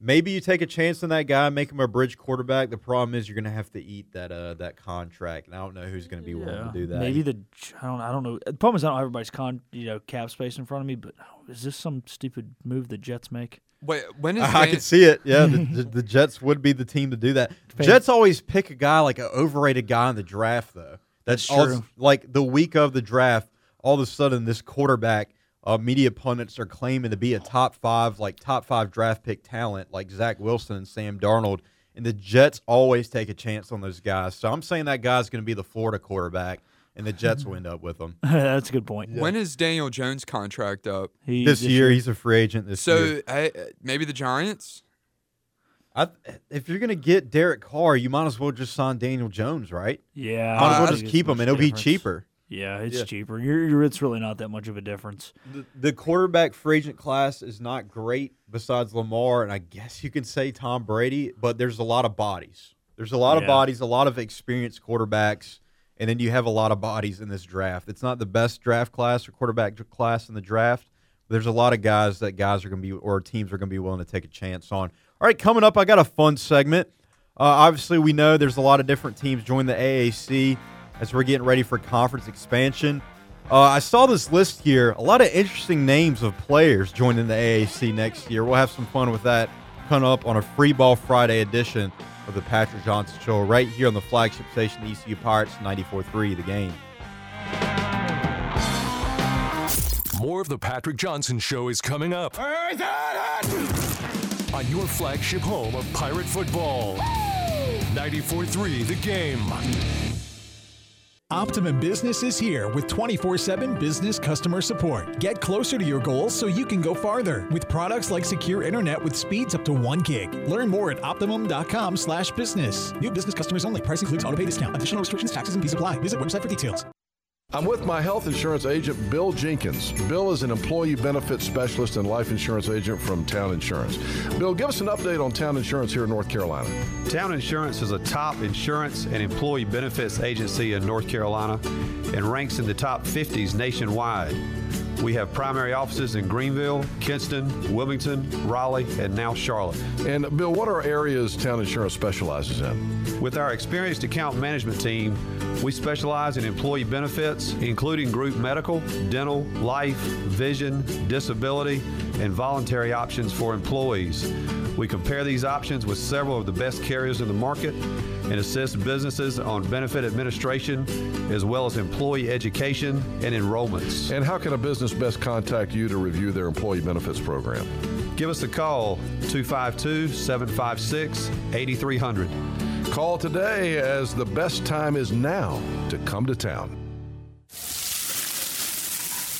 maybe you take a chance on that guy, make him a bridge quarterback. The problem is you're going to have to eat that uh, that contract, and I don't know who's going to be willing to do that. Maybe the I don't I don't know. The problem is I don't have everybody's con you know cap space in front of me. But oh, is this some stupid move the Jets make? Wait, when is I Dan- could see it. Yeah, the, the, the Jets would be the team to do that. Jets always pick a guy like an overrated guy in the draft, though. That's, That's all- true. like the week of the draft, all of a sudden this quarterback, uh, media pundits are claiming to be a top five, like top five draft pick talent, like Zach Wilson and Sam Darnold. And the Jets always take a chance on those guys. So I'm saying that guy's going to be the Florida quarterback, and the Jets will end up with him. That's a good point. When is Daniel Jones' contract up? He, this year, he's a free agent. This so year. I, maybe the Giants. I, if you're gonna get Derek Carr, you might as well just sign Daniel Jones, right? Yeah, might as I well just keep him, and it'll be cheaper. Yeah, it's Yeah. cheaper. You're, you're, it's really not that much of a difference. The, the quarterback free agent class is not great besides Lamar, and I guess you can say Tom Brady, but there's a lot of bodies. There's a lot of bodies, a lot of experienced quarterbacks, and then you have a lot of bodies in this draft. It's not the best draft class or quarterback class in the draft. But there's a lot of guys that guys are going to be or teams are going to be willing to take a chance on. All right, coming up, I got a fun segment. Uh, obviously, we know there's a lot of different teams join the AAC as we're getting ready for conference expansion. Uh, I saw this list here. A lot of interesting names of players joining the AAC next year. We'll have some fun with that coming up on a Free Ball Friday edition of the Patrick Johnson Show right here on the flagship station, the ECU Pirates 94.3 The Game. More of the Patrick Johnson Show is coming up on your flagship home of pirate football. 94.3 The Game. Optimum Business is here with 24 7 business customer support. Get closer to your goals so you can go farther with products like secure internet with speeds up to 1 gig. Learn more at optimum.com slash business. New business customers only. Price includes auto pay discount. Additional restrictions, taxes, and fees apply. Visit website for details. I'm with my health insurance agent, Bill Jenkins. Bill is an employee benefits specialist and life insurance agent from Towne Insurance. Bill, give us an update on Towne Insurance here in North Carolina. Town Insurance is a top insurance and employee benefits agency in North Carolina and ranks in the top 50s nationwide. We have primary offices in Greenville, Kinston, Wilmington, Raleigh, and now Charlotte. And Bill, what are areas Towne Insurance specializes in? With our experienced account management team, we specialize in employee benefits, including group medical, dental, life, vision, disability, and voluntary options for employees. We compare these options with several of the best carriers in the market and assist businesses on benefit administration as well as employee education and enrollments. And how can a business best contact you to review their employee benefits program? Give us a call 252 756 8300. Call today as the best time is now to come to town.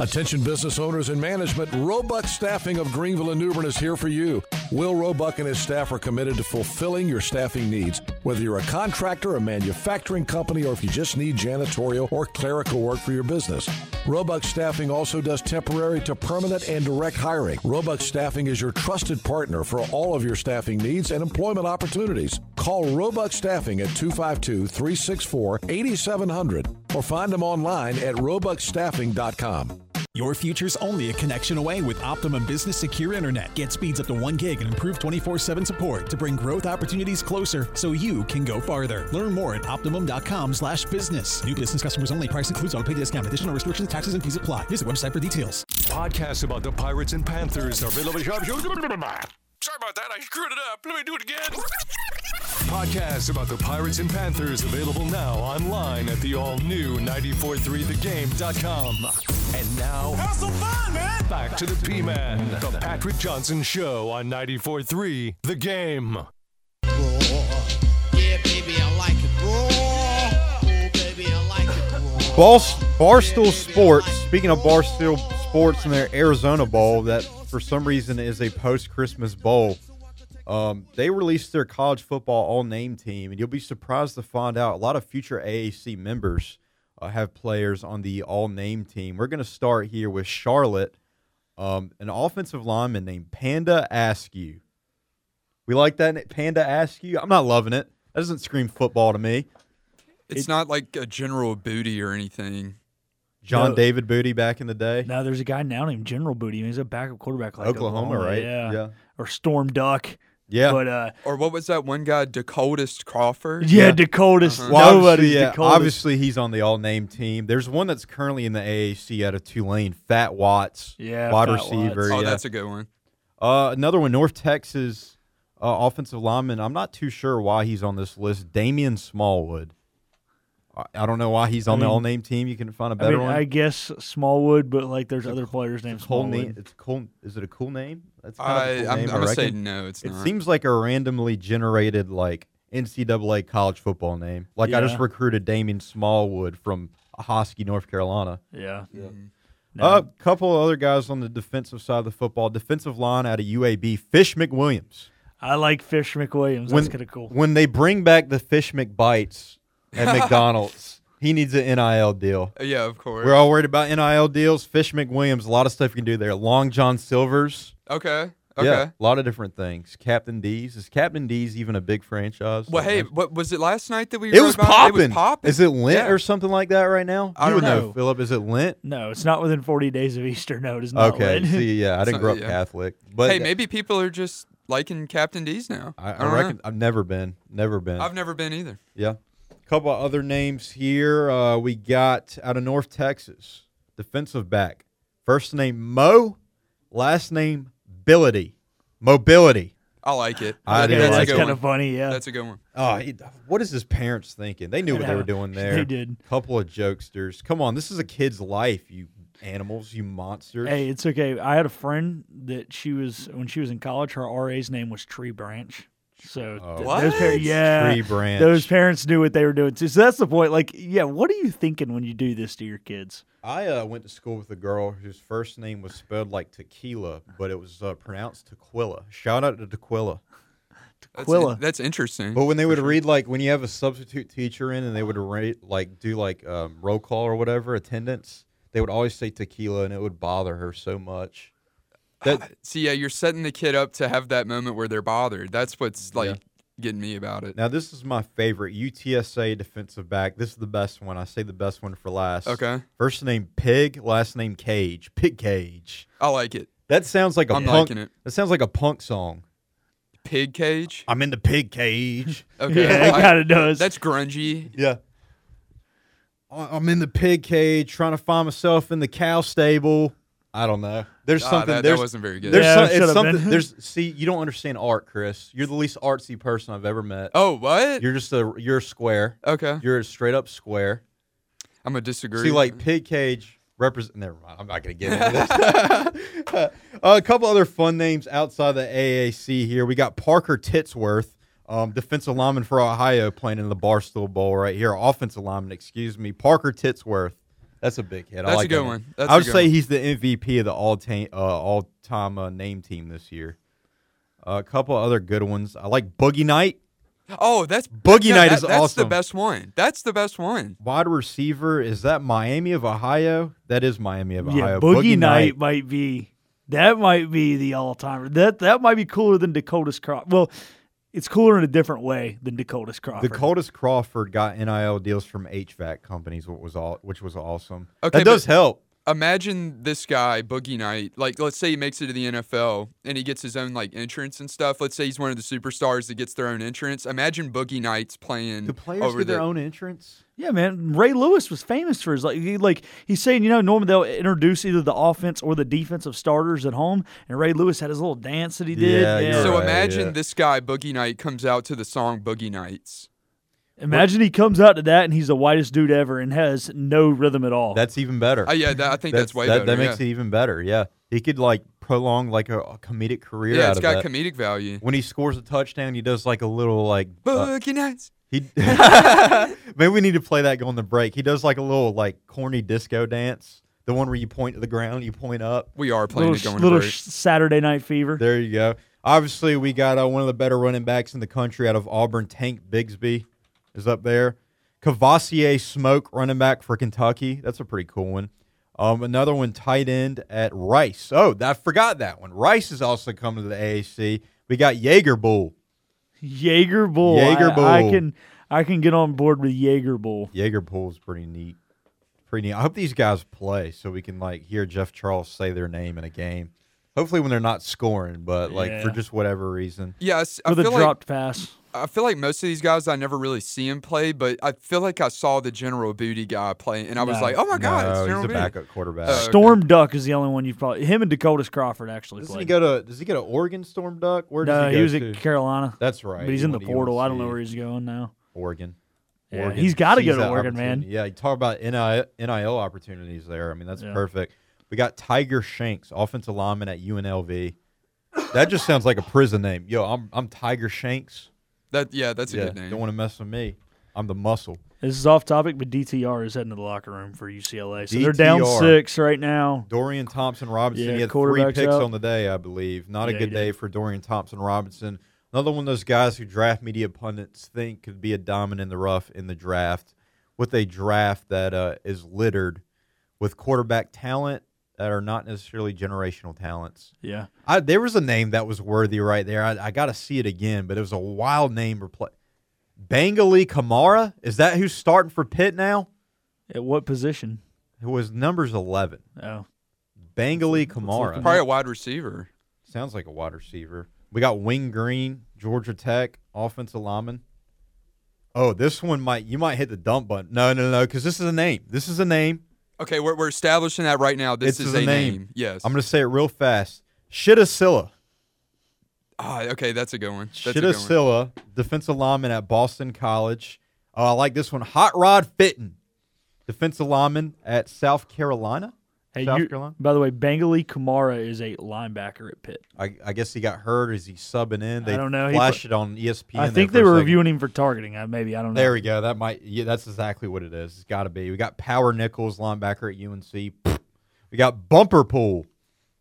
Attention business owners and management, Roebuck Staffing of Greenville and New Bern is here for you. Will Roebuck and his staff are committed to fulfilling your staffing needs. Whether you're a contractor, a manufacturing company, or if you just need janitorial or clerical work for your business. Roebuck Staffing also does temporary to permanent and direct hiring. Roebuck Staffing is your trusted partner for all of your staffing needs and employment opportunities. Call Roebuck Staffing at 252 364 8700 or find them online at roebuckstaffing.com. Your future's only a connection away with Optimum Business Secure Internet. Get speeds up to 1 gig and improved 24 7 support to bring growth opportunities closer so you can go farther. Learn more at optimum.com slash business. New business customers only. Price includes auto pay discount. Additional restrictions, taxes, and fees apply. Visit website for details. Podcasts about the Pirates and Panthers are available. Sorry about that. I screwed it up. Let me do it again. Podcast about the Pirates and Panthers available now online at the all new 943thegame.com. And now, Have some fun, man. back to the P Man, the Patrick Johnson Show on 943 The Game. Yeah, baby, I like it raw. Oh, baby, I like it raw. Barstool Sports. Speaking of Barstool Sports and their Arizona Bowl, that for some reason is a post-Christmas bowl. Um, they released their college football all-name team, and you'll be surprised to find out a lot of future AAC members uh, have players on the all-name team. We're going to start here with Charlotte, um, an offensive lineman named Panda Askew. We like that na- Panda Askew. I'm not loving it. That doesn't scream football to me. It's not like a general booty or anything. John No. David Booty back in the day. Now there's a guy now named General Booty. He's a backup quarterback like Oklahoma, right? Yeah. Yeah. Or Storm Duck. Yeah. But uh, Or what was that one guy, Dakotas Crawford? yeah, Dakotas. Uh-huh. Well, Nobody's obviously, yeah, Dakotas. obviously he's on the all-name team. There's one that's currently in the AAC out of Tulane, Phat Watts, Yeah, wide Fat receiver. Oh, yeah. that's a good one. Uh, another one, North Texas uh, offensive lineman. I'm not too sure why he's on this list. Damian Smallwood. I, I don't know why he's on the mean- all-name team. You can find a I better mean, one. I guess Smallwood, but like there's other players named cool Smallwood. name. It's cool. Is it a cool name? That's kind I- of a cool I'm name, I gonna say no, it's it not. seems like a randomly generated like NCAA college football name. Like I just recruited Damian Smallwood from Hosky, North Carolina. Yeah. A mm-hmm. uh, couple of other guys on the defensive side of the football. Defensive line out of UAB, Fish McWilliams. I like Fish McWilliams. When, That's kind of cool. when they bring back the Fish McBites at McDonald's, he needs an NIL deal. Yeah, of course. We're all worried about NIL deals. Fish McWilliams, a lot of stuff you can do there. Long John Silvers. Okay. Okay. Yeah, a lot of different things. Captain D's. Is Captain D's even a big franchise? Well, hey, what was it last night that we? it was about? popping. It was popping. Is it Lent Yeah. or something like that right now? I you don't would know, know. Philip. Is it Lent? No, it's not within 40 days of Easter. No, it is not. Okay. Lent. See, yeah, I didn't So- grow up yeah. Catholic, but hey, maybe people are just liking Captain D's now. I, I, don't reckon know. I've never been, never been. I've never been either. Yeah. A couple of other names here. Uh, we got out of North Texas, defensive back. First name Mo, last name Ability. Mobility. I like it. I do That's like that's kind one. of funny. Yeah. That's a good one. Oh, he, what is his parents thinking? They knew what they were doing there. they did. Couple of jokesters. Come on, this is a kid's life, you animals, you monsters. Hey, it's okay. I had a friend that she was when she was in college. Her RA's name was Tree Branch. So Oh. What? those par- yeah, Tree Branch. Those parents knew what they were doing too. So that's the point. Like, yeah, what are you thinking when you do this to your kids? I uh, went to school with a girl whose first name was spelled like tequila, but it was uh, pronounced Tequila. Shout out to Tequila. That's, that's interesting. But when they would read like when you have a substitute teacher in and they would rate like do like um, roll call or whatever attendance, they would always say tequila and it would bother her so much. That See, yeah, you're setting the kid up to have that moment where they're bothered. That's what's like getting me about it. now this is my favorite UTSA defensive back. This is the best one. I say the best one for last. Okay. First name Pig, last name Cage. Pig Cage. I like it. That sounds like a I'm punk. liking it. That sounds like a punk song. Pig cage. I'm in the pig cage. Okay. Yeah, it kinda does. That's grungy. Yeah. I'm in the pig cage trying to find myself in the cow stable. I don't know. There's Ah, something. that- that wasn't very good. There's Yeah, some, it's something. been. There's see, you don't understand art, Chris. You're the least artsy person I've ever met. Oh, what? You're just a you're a square. okay. You're a straight up square. I'm gonna disagree. See, like pig cage represent. Never mind. I'm not gonna get into this. uh, a couple other fun names outside the AAC here. We got Parker Titsworth, um, defensive lineman for Ohio, playing in the Barstool Bowl right here. Offensive lineman, excuse me, Parker Titsworth. That's a big hit. I That's a good that one. That's I a would say one. he's the MVP of the all time uh, all time uh, name team this year. Uh, a couple other good ones. I like Boogie Knight. oh, that's Boogie no, Night that- is That's the best one. That's the best one. Wide receiver is that Miami of Ohio? That is Miami of Yeah, Ohio. Boogie, Night, might be that might be the all timer. That that might be cooler than Dakota's crop. Well, it's cooler in a different way than Dakota's Crawford. Dakota's Crawford got NIL deals from HVAC companies, what was all, which was awesome. Okay, that does help. Imagine this guy Boogie Knight. Like, let's say he makes it to the NFL and he gets his own like entrance and stuff. Let's say he's one of the superstars that gets their own entrance. Imagine Boogie Knights playing Do players over get their the, own entrance? Yeah, man. Ray Lewis was famous for his like he, like he's saying, you know, normally they'll introduce either the offense or the defensive starters at home, and Ray Lewis had his little dance that he did. Yeah, you're So right, imagine yeah. this guy Boogie Knight comes out to the song Boogie Nights. Imagine he comes out to that and he's the whitest dude ever and has no rhythm at all. That's even better. Oh, yeah, that- I think that's way that, better, That makes yeah. it even better. Yeah, he could like prolong like a, a comedic career. Yeah, out it's of got that. comedic value. When he scores a touchdown, he does like a little like uh, Boogie Nights. he. Maybe we need to play that going the break. He does like a little like corny disco dance. The one where you point to the ground, you point up. We are playing little it going little to break. sh- Saturday Night Fever. There you go. Obviously, we got uh, one of the better running backs in the country out of Auburn. Tank Bigsby is up there. Kavosiey Smoke, running back for Kentucky. That's a pretty cool one. Um, another one, tight end at Rice. Oh, I forgot that one. Rice is also coming to the AAC. We got Jaeger Bull. Jaeger Bull. Jaeger I- I, can I can get on board with Jaeger Bull. Jaeger Bull is pretty neat. Pretty neat. I hope these guys play so we can like hear Jeff Charles say their name in a game. Hopefully, when they're not scoring, but like for just whatever reason. Yes, I With a feel dropped like, pass. I feel like most of these guys I never really see him play, but I feel like I saw the General Booty guy play, and I was No. like, oh my god, it's General he's a Booty. backup quarterback. Oh, okay. Storm Duck is the only one you've probably him and Dakotas Crawford actually Doesn't he played. go to? Does he go to Oregon Storm Duck? Where does no, he he, was to? at Carolina. That's right. But he's He in the portal. I don't know where he's going now. Oregon. Yeah, Oregon he's gotta sees go to that Oregon, man. opportunity. Yeah, you talk about NIL, NIL opportunities there. I mean, that's Yeah. perfect. We got Tiger Shanks, offensive lineman at UNLV. That just sounds like a prison name. Yo, I'm I'm Tiger Shanks. That yeah, that's a yeah, good name. Don't want to mess with me. I'm the muscle. This is off topic, but DTR is heading to the locker room for UCLA. So they're down six right now. Dorian Thompson Robinson. Yeah, he had three picks out. on the day, I believe. Not Yeah, a good day for Dorian Thompson Robinson. Another one of those guys who draft media pundits think could be a diamond in the rough in the draft, with a draft that uh, is littered with quarterback talent that are not necessarily generational talents. Yeah. I, there was a name that was worthy right there. I, I got to see it again, but it was a wild name. Repl- Bangally Kamara is that who's starting for Pitt now? At what position? It was numbers eleven. Oh. Bangally Kamara. Probably a wide receiver. Sounds like a wide receiver. We got Wing Green, Georgia Tech, offensive lineman. Oh, this one might you might hit the dump button. No, no, no, because this is a name. This is a name. Okay, we're, we're establishing that right now. This It's is a name. name. Yes. I'm gonna say it real fast. Shitta Sillah. Ah, okay, that's a good one. That's defensive lineman at Boston College. Oh, I like this one. Hot Rod Fitten, defensive lineman at South Carolina. Hey, South you- Carolina. by the way, Bangally Kamara is a linebacker at Pitt. I, I guess he got hurt. Is he subbing in? They I don't know. He Flashed put- it on ESPN. I think they were reviewing him for targeting. uh, Maybe I don't know. There we go. That might. Yeah, that's exactly what it is. It's got to be. We got Power Echols, linebacker at UNC. We got Bumper Pool,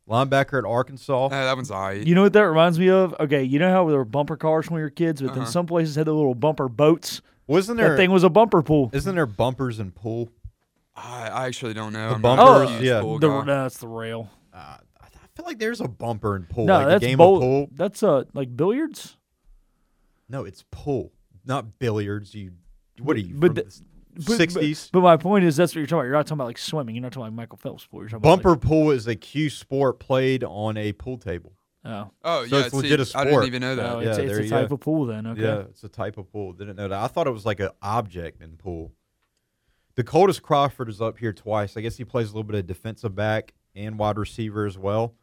linebacker at Arkansas. Uh, that one's all right. You know what that reminds me of? Okay, you know how there were bumper cars when we were kids, but then Uh-huh. some places had the little bumper boats. Wasn't there? That thing was a bumper pool. Isn't there bumpers and pool? I, I actually don't know. The I'm bumpers, a huge yeah. The, no, that's the rail. I feel like there's a bumper and pool. no, like that's a game bowl- of pool. That's uh like billiards. No, it's pool, not billiards. You. What are you? But from the- the 60s? But, but my point is, that's what you're talking about. You're not talking about like swimming. You're not talking about Michael Phelps pool. You're talking Bumper About, pool is a cue sport played on a pool table. oh, Oh, So yeah. it's legit a see, I didn't even know that. Oh, Yeah, it's, it's a type go. of pool then. Okay. Yeah, it's a type of pool. Didn't know that. I thought it was like an object in pool. Dakotas Crawford is up here twice. I guess he plays a little bit of defensive back and wide receiver as well.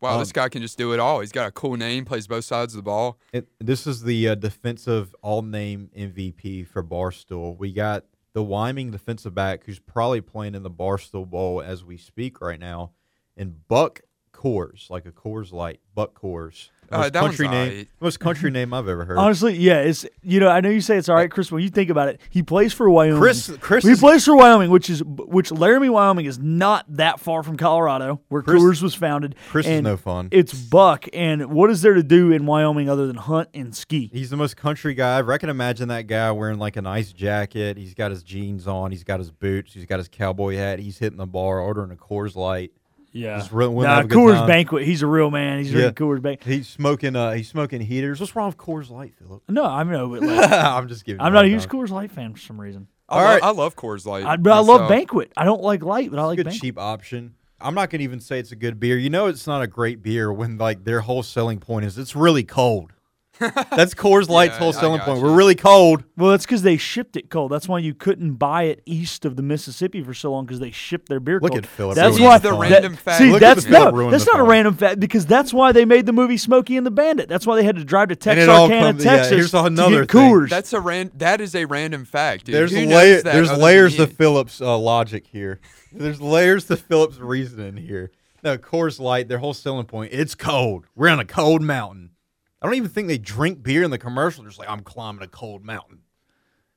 Wow, Um, this guy can just do it all. He's got a cool name, plays both sides of the ball. It, this is the uh, defensive all name MVP for Barstool. We got the Wyoming defensive back who's probably playing in the Barstool Bowl as we speak right now, and Buck Coors, like a Coors Light, Buck Coors. Uh, Most that one's country name, alright. most country name I've ever heard. Honestly, yeah, it's you know I know you say it's all right, Chris. When you think about it, he plays for Wyoming. Chris- Chris he is- plays for Wyoming, which is which Laramie, Wyoming is not that far from Colorado, where Chris- Coors was founded. Chris is no fun. It's Buck, and what is there to do in Wyoming other than hunt and ski? He's the most country guy. I can imagine that guy wearing like a nice jacket. He's got his jeans on. He's got his boots. He's got his cowboy hat. He's hitting the bar, ordering a Coors Light. Yeah. Just really, wanna Nah, a Coors time. Banquet. He's a real man. He's drinking Coors Banquet. He's smoking. Uh, he's smoking heaters. What's wrong with Coors Light, Philip? No, I know. But like, I'm just kidding. I'm not a huge Coors Light fan for some reason. I, lo- I love Coors Light. I, but I love. Banquet. I don't like Light, but I like good Banquet. cheap option. I'm not gonna even say it's a good beer. You know, it's not a great beer when like their whole selling point is it's really cold. That's Coors Light's Yeah, whole selling got point. you. We're really cold. Well, that's because they shipped it cold. That's why you couldn't buy it east of the Mississippi for so long because they shipped their beer Look cold. at Philip That's why the fun. random fact. See, Look that's Philip no, that's the not a random fact because that's why they made the movie Smokey and the Bandit. That's why they had to drive to And it all Texarkana, yeah, Texas, here's to another get thing. Coors. That's a ran- That is a random fact, dude. There's Who layer, there's layers than to? Phillips' uh, logic here. There's layers to Phillips' reasoning here. No, Coors Light, their whole selling point, it's cold. We're on a cold mountain. I don't even think they drink beer in the commercial. They're just like, I'm climbing a cold mountain.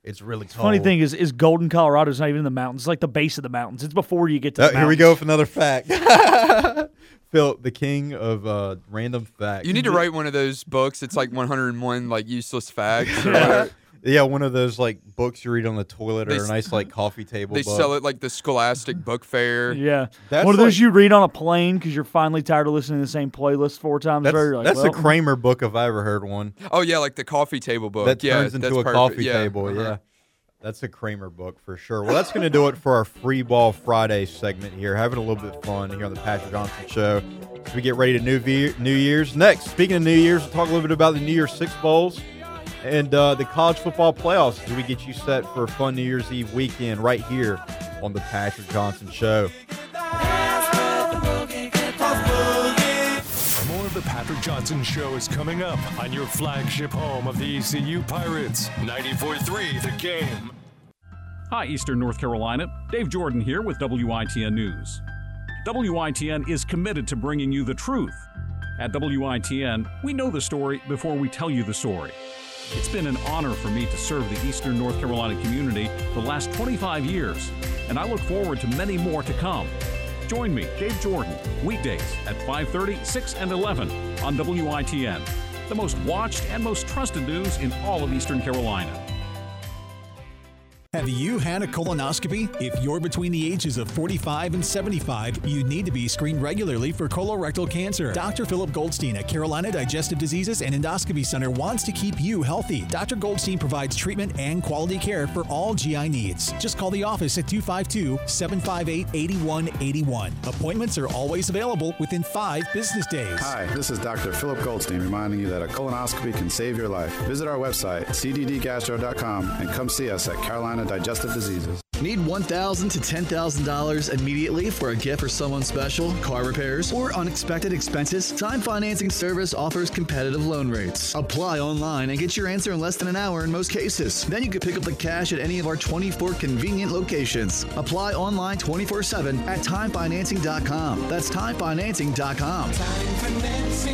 It's really cold. Funny thing is, is Golden, Colorado is not even in the mountains. It's like the base of the mountains. It's before you get to. Uh, the here we go with another fact. Phil, the king of uh, random facts. You need to write one of those books. It's like 101 like useless facts. or whatever. Yeah, one of those like books you read on the toilet They or a s- nice like coffee table. They book. sell it like the Scholastic Book Fair. Yeah, That's one of those like- you read on a plane because you're finally tired of listening to the same playlist four times. That's, over. You're like, that's the Kramer book if I ever heard one. Oh yeah, like the coffee table book. that yeah, turns into that's a perfect. coffee Yeah, table. uh-huh. Yeah, that's a Kramer book for sure. Well, that's going to do it for our Free Ball Friday segment here. Having a little bit of fun here on the Patrick Johnson Show as we get ready to New, Ve- New Year's. Next, speaking of New Year's, we'll talk a little bit about the New Year's Six Bowls and uh, the college football playoffs as we get you set for a fun New Year's Eve weekend right here on the Patrick Johnson Show. More of the Patrick Johnson Show is coming up on your flagship home of the ECU Pirates, 94.3 The Game. Hi, Eastern North Carolina. Dave Jordan here with WITN News. WITN is committed to bringing you the truth. At WITN, we know the story before we tell you the story. It's been an honor for me to serve the Eastern North Carolina community the last 25 years, and I look forward to many more to come. Join me, Dave Jordan, weekdays at 5:30, 6, and 11 on WITN, the most watched and most trusted news in all of Eastern Carolina. Have you had a colonoscopy? If you're between the ages of 45 and 75, you need to be screened regularly for colorectal cancer. Dr. Philip Goldstein at Carolina Digestive Diseases and Endoscopy Center wants to keep you healthy. Dr. Goldstein provides treatment and quality care for all GI needs. Just call the office at 252 758 8181. Appointments are always available within five business days. Hi, this is Dr. Philip Goldstein reminding you that a colonoscopy can save your life. Visit our website, cddgastro.com, and come see us at Carolina Digestive Diseases. Need 1,000 to $10,000 immediately for a gift for someone special, car repairs, or unexpected expenses? Time Financing Service offers competitive loan rates. Apply online and get your answer in less than an hour in most cases. Then you can pick up the cash at any of our 24 convenient locations. Apply online 24 7 at timefinancing.com. That's timefinancing.com. All loans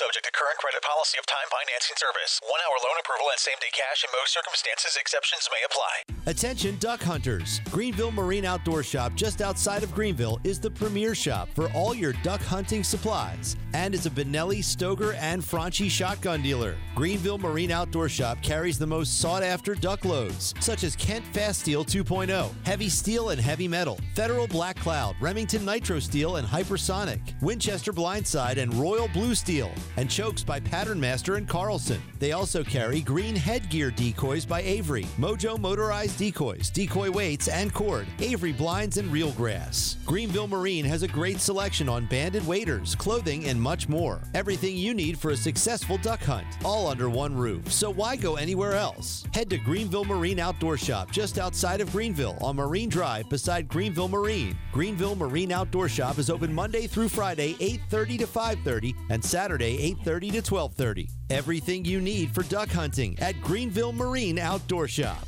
subject to current credit policy of Time Financing Service. One hour loan approval and same day cash in most circumstances. Exceptions may apply. Attention duck hunters. Greenville Marine Outdoor Shop just outside of Greenville is the premier shop for all your duck hunting supplies and is a Benelli, Stoeger, and Franchi shotgun dealer. Greenville Marine Outdoor Shop carries the most sought after duck loads, such as Kent Fast Steel 2.0, heavy steel and heavy metal, Federal Black Cloud, Remington Nitro Steel and Hypersonic, Winchester Blindside and Royal Blue Steel, and chokes by Pattern Master and Carlson. They also carry Greenhead Gear decoys by Avery, Mojo motorized decoys, decoy weights and cord, Avery blinds and reel grass. Greenville Marine has a great selection on banded waders, clothing, and much more. Everything you need for a successful duck hunt, all under one roof. So why go anywhere else? Head to Greenville Marine Outdoor Shop just outside of Greenville on Marine Drive beside Greenville Marine. Greenville Marine Outdoor Shop is open Monday through Friday 8:30 to 5:30 and Saturday 8:30 to 12:30. Everything you need for duck hunting at Greenville Marine Outdoor Shop.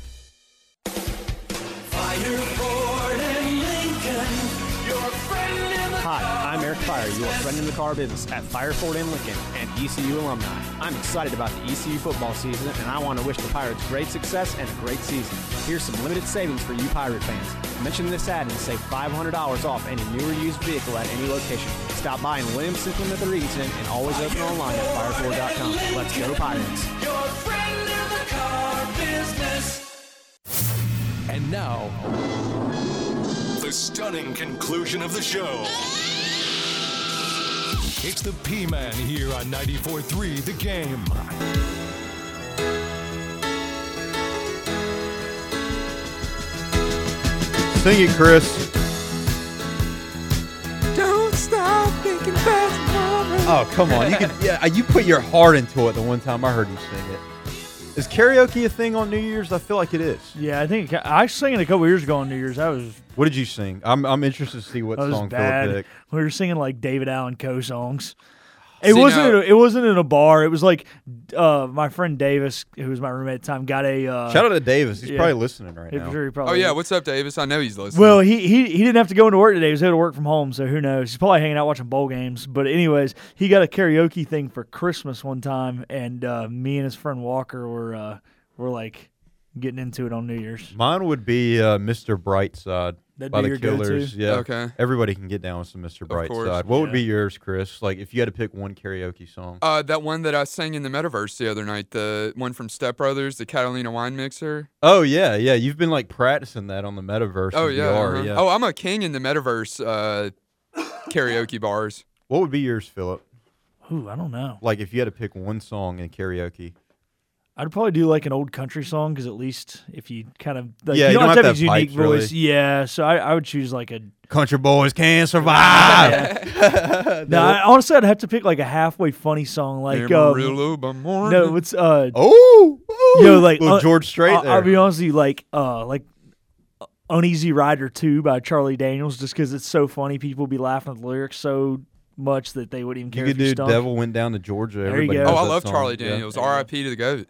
Fireford and Eric Fire, your friend in the car business at Fireford and Lincoln and ECU alumni. I'm excited about the ECU football season, and I want to wish the Pirates great success and a great season. Here's some limited savings for you Pirate fans. Mention this ad and save $500 off any new or used vehicle at any location. Stop by in Williamston, Plymouth, Edenton, and always open online at fireford.com. Let's go Pirates! your friend in the car business. And now, the stunning conclusion of the show. It's the P Man here on 94.3 The Game. Sing it, Chris. Don't stop thinking about tomorrow. Oh, come on. You can, yeah, you put your heart into it the one time I heard you sing it. Is karaoke a thing on New Year's? I feel like it is. Yeah, I think I sang it a couple years ago on New Year's. I was What did you sing? I'm, I'm interested to see what that was song bad. Philip picked. We were singing like David Allan Coe songs. It See, wasn't. now- in a- it wasn't in a bar. It was like uh, my friend Davis, who was my roommate at the time, got a uh, Shout out to Davis. He's yeah. probably listening right I'm now. sure he Oh yeah, is. what's up, Davis? I know he's listening. Well, he, he he didn't have to go into work today. He was able to work from home, so who knows? He's probably hanging out watching bowl games. But anyways, he got a karaoke thing for Christmas one time, and uh, me and his friend Walker were uh, were like getting into it on New Year's. Mine would be uh, Mr. Brightside That'd by be the your go-to? Killers. Yeah. Okay. Everybody can get down with some Mr. course. Brightside. What would be yours, Chris? Like if you had to pick one karaoke song. uh, that one that I sang in the metaverse the other night, the one from Step Brothers, the Catalina Wine Mixer. Oh yeah, yeah. You've been like practicing that on the metaverse. Oh and yeah, VR, uh-huh. yeah. Oh, I'm a king in the metaverse uh, karaoke bars. What would be yours, Philip? Ooh, I don't know. Like if you had to pick one song in karaoke. I'd probably do like an old country song because at least if you kind of like, Yeah, you, you don't, don't have to have have to have his unique really. voice. Yeah, so I, I would choose like a. Country boys can survive. No, I, honestly, I'd have to pick like a halfway funny song, like um, by morning. no, it's uh, oh, yo, like uh, George Strait I'll, there. I'll be honest with you, like uh, like uh, Uneasy Rider Two by Charlie Daniels, just because it's so funny. People be laughing at the lyrics so much that they wouldn't even you could if you do stunk. "Devil Went Down to Georgia." There you go. Oh, I love song. Charlie Yeah. Daniels. R.I.P. to the goat.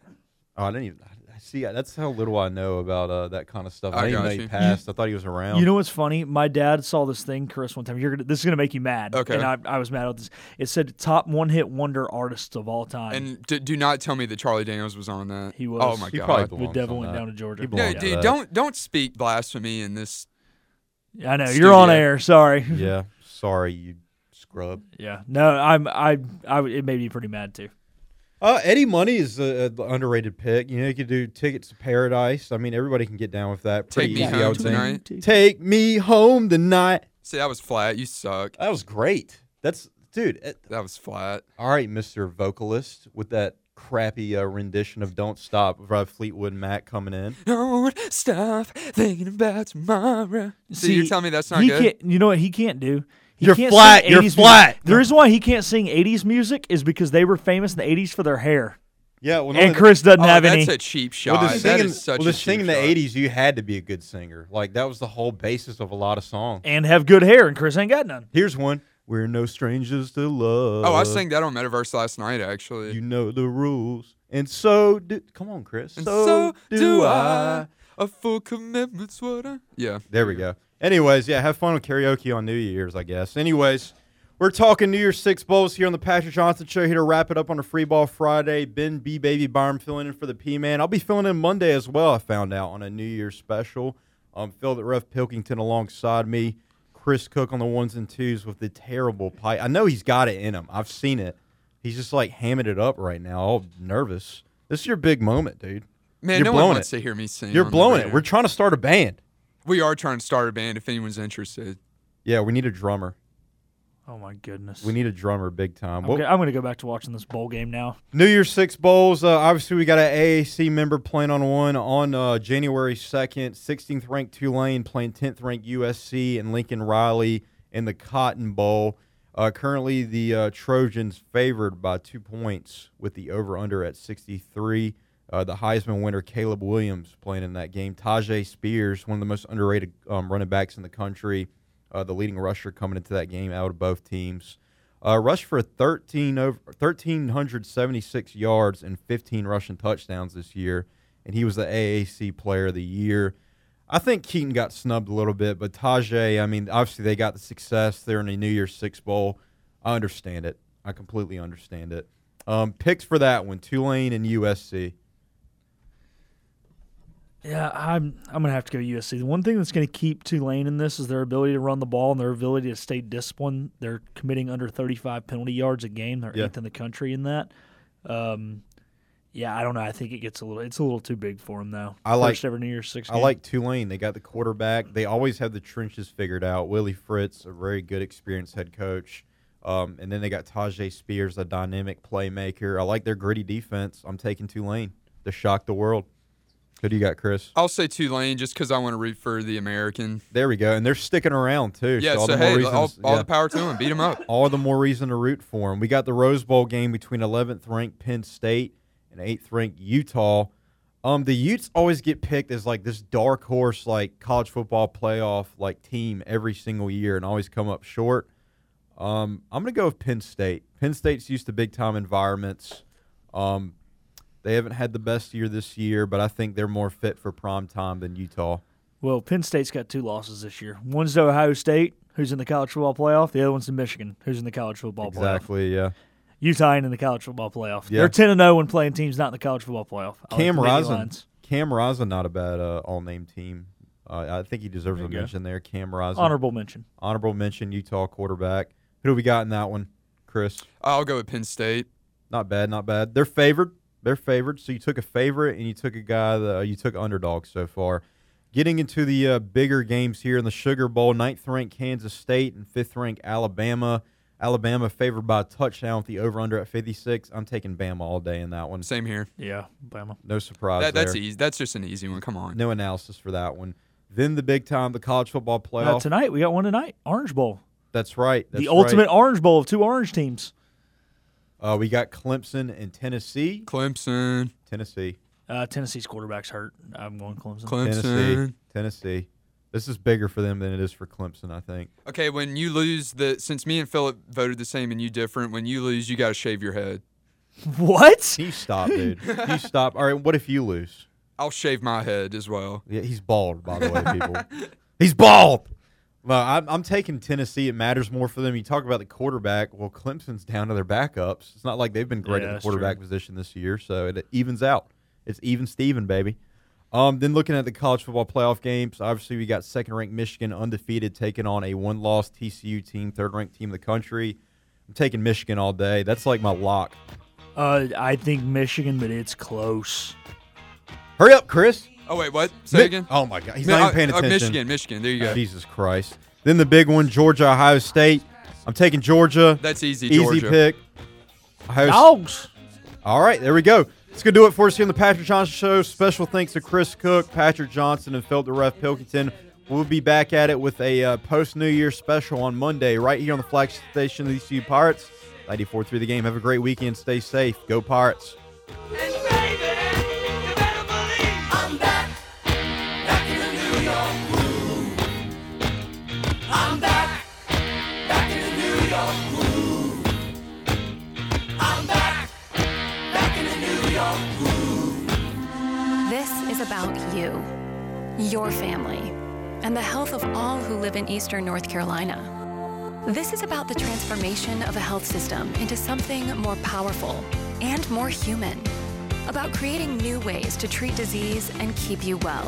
Oh, I didn't even. I see. That's how little I know about uh, that kind of stuff. I, I didn't got know he you. passed. I thought he was around. You know what's funny? My dad saw this thing, Chris, one time. You're gonna, this is gonna make you mad. Okay. And I, I was mad at this. It said top one hit wonder artists of all time. And d- do not tell me that Charlie Daniels was on that. he was. Oh my He god. The devil went that. down to Georgia. He No, dude, don't don't speak blasphemy in this. I know you're on air. Sorry. Yeah, sorry, you scrub. Yeah. No, I'm. I. I. It made me pretty mad too. Uh, Eddie Money is a, a underrated pick. You know, you could do Tickets to Paradise. I mean, everybody can get down with that. Pretty Take Me easy, Home I would say. Tonight. Take me home tonight. See, that was flat. You suck. That was great. That's dude. it- That was flat. all right, Mister Vocalist, with that crappy uh, rendition of "Don't Stop" by Fleetwood Mac coming in. Don't stop thinking about tomorrow. See, you're telling me that's not he good? Can't, you know what? He can't do. He You're flat, you're 80s flat. Music. The reason why he can't sing 80s music is because they were famous in the 80s for their hair. Yeah, well, and Chris doesn't oh, have that's any. a cheap shot. Well, the that singing, is such well, a the singing in the shot. '80s, you had to be a good singer. Like that was the whole basis of a lot of songs. and have good hair, and Chris ain't got none. Here's one: We're no strangers to love. Oh, I sang that on Metaverse last night, actually. You know the rules, and so do. Come on, Chris. and so, so do, do I. I. A full commitment's what I. Yeah. There we go. Anyways, yeah, have fun with karaoke on New Year's, I guess. Anyways, we're talking New Year's Six Bowls here on the Patrick Johnson Show. Here to wrap it up on a free ball Friday. Ben B Baby Barn filling in for the P Man. I'll be filling in Monday as well. I found out on a New Year's special. Um, Phil the Ref Pilkington alongside me. Chris Cook on the ones and twos with the terrible pipe. I know he's got it in him. I've seen it. He's just like hamming it up right now, all nervous. This is your big moment, dude. Man, You're no one blowing wants it. to hear me sing. You're blowing it. We're trying to start a band. We are trying to start a band if anyone's interested. Yeah, we need a drummer. Oh my goodness. We need a drummer big time. I'm, What- go- I'm going to go back to watching this bowl game now. New Year's Six Bowls. Uh, obviously, we got an AAC member playing on one on uh, January 2nd. 16th ranked Tulane playing 10th ranked USC and Lincoln Riley in the Cotton Bowl. Uh, currently, the uh, Trojans favored by two points with the over under at 63. Uh, the Heisman winner, Caleb Williams, playing in that game. Tyjae Spears, one of the most underrated um, running backs in the country, uh, the leading rusher coming into that game out of both teams. Uh, rushed for 13 over 1,376 yards and 15 rushing touchdowns this year, and he was the AAC Player of the Year. I think Keaton got snubbed a little bit, but Tyjae, I mean, obviously they got the success. They're in a New Year's Six Bowl. I understand it. I completely understand it. Um, picks for that one: Tulane and USC. Yeah, I'm I'm gonna have to go USC. The one thing that's gonna keep Tulane in this is their ability to run the ball and their ability to stay disciplined. They're committing under 35 penalty yards a game. They're Yeah. eighth in the country in that. Um, Yeah, I don't know. I think it gets a little. It's a little too big for them though. I like First ever New Year's Six. I like Tulane. They got the quarterback. They always have the trenches figured out. Willie Fritz, a very good, experienced head coach. Um, and then they got Tyjae Spears, a dynamic playmaker. I like their gritty defense. I'm taking Tulane to shock the world. Who do you got, Chris? I'll say Tulane just because I want to root for the American. There we go. And they're sticking around too. Yeah, all so the hey, reasons, all, all yeah. the power to them. Beat them up. all the more reason to root for them. We got the Rose Bowl game between 11th ranked Penn State and 8th ranked Utah. Um, the Utes always get picked as like this dark horse, like college football playoff like team every single year, and always come up short. Um, I'm gonna go with Penn State. Penn State's used to big time environments. Um, they haven't had the best year this year, but I think they're more fit for prime time than Utah. Well, Penn State's got two losses this year. One's to Ohio State, who's in the college football playoff. The other one's to Michigan, who's in the college football playoff. Exactly. Yeah. Utah ain't in the college football playoff. Yeah. They're ten and zero when playing teams not in the college football playoff. I Cam the Navy Rising. Cam Rising, not a bad uh, all-name team. Uh, I think he deserves There a you go. mention there. Cam Rising, Honorable mention. Honorable mention. Utah quarterback. Who do we got in that one, Chris? I'll go with Penn State. Not bad, not bad. They're favored. They're favored. So you took a favorite and you took a guy that uh, you took underdog so far. Getting into the uh, bigger games here in the Sugar Bowl, ninth ranked Kansas State and fifth ranked Alabama. Alabama favored by a touchdown with the over under at 56. I'm taking Bama all day in that one. Same here. Yeah, Bama. No surprise. That, that's there. easy. That's just an easy one. Come on. No analysis for that one. Then the big time, the college football Uh, playoff. tonight we got one tonight. Orange Bowl. That's right. That's the ultimate right. Orange Bowl of two orange teams. Uh, we got Clemson and Tennessee. Clemson. Tennessee. Uh, Tennessee's quarterback's hurt. I'm going Clemson. Tennessee. Tennessee. This is bigger for them than it is for Clemson, I think. Okay, when you lose the since me and Philip voted the same and you different, when you lose, you got to shave your head. What? You stop, dude. you stop. All right, what if you lose? I'll shave my head as well. Yeah, he's bald, by the way, people. he's bald. Well, I'm, I'm taking Tennessee. It matters more for them. You talk about the quarterback. Well, Clemson's down to their backups. It's not like they've been great Yeah, at the quarterback position this year, so it evens out. It's even Steven, baby. Um, then looking at the college football playoff games, obviously we got second-ranked Michigan undefeated taking on a one-loss TCU team, third-ranked team in the country. I'm taking Michigan all day. That's like my lock. Uh, I think Michigan, but it's close. Hurry up, Chris. Oh wait, what? Say Mi- again. Oh my God, he's Mi- not even uh, paying uh, attention. Michigan, Michigan. There you go. Jesus Christ. Then the big one, Georgia, Ohio State. I'm taking Georgia. That's easy, Easy Georgia. pick. Ohio Dogs. All right, there we go. It's going to do it for us here on the Patrick Johnson Show. Special thanks to Chris Cook, Patrick Johnson, and Phil the Ref Pilkington. We'll be back at it with a uh, post New Year special on Monday, right here on the flagship station of the ECU Pirates. 94 3 the game. Have a great weekend. Stay safe. Go Pirates. You, your family, and the health of all who live in Eastern North Carolina. This is about the transformation of a health system into something more powerful and more human. About creating new ways to treat disease and keep you well.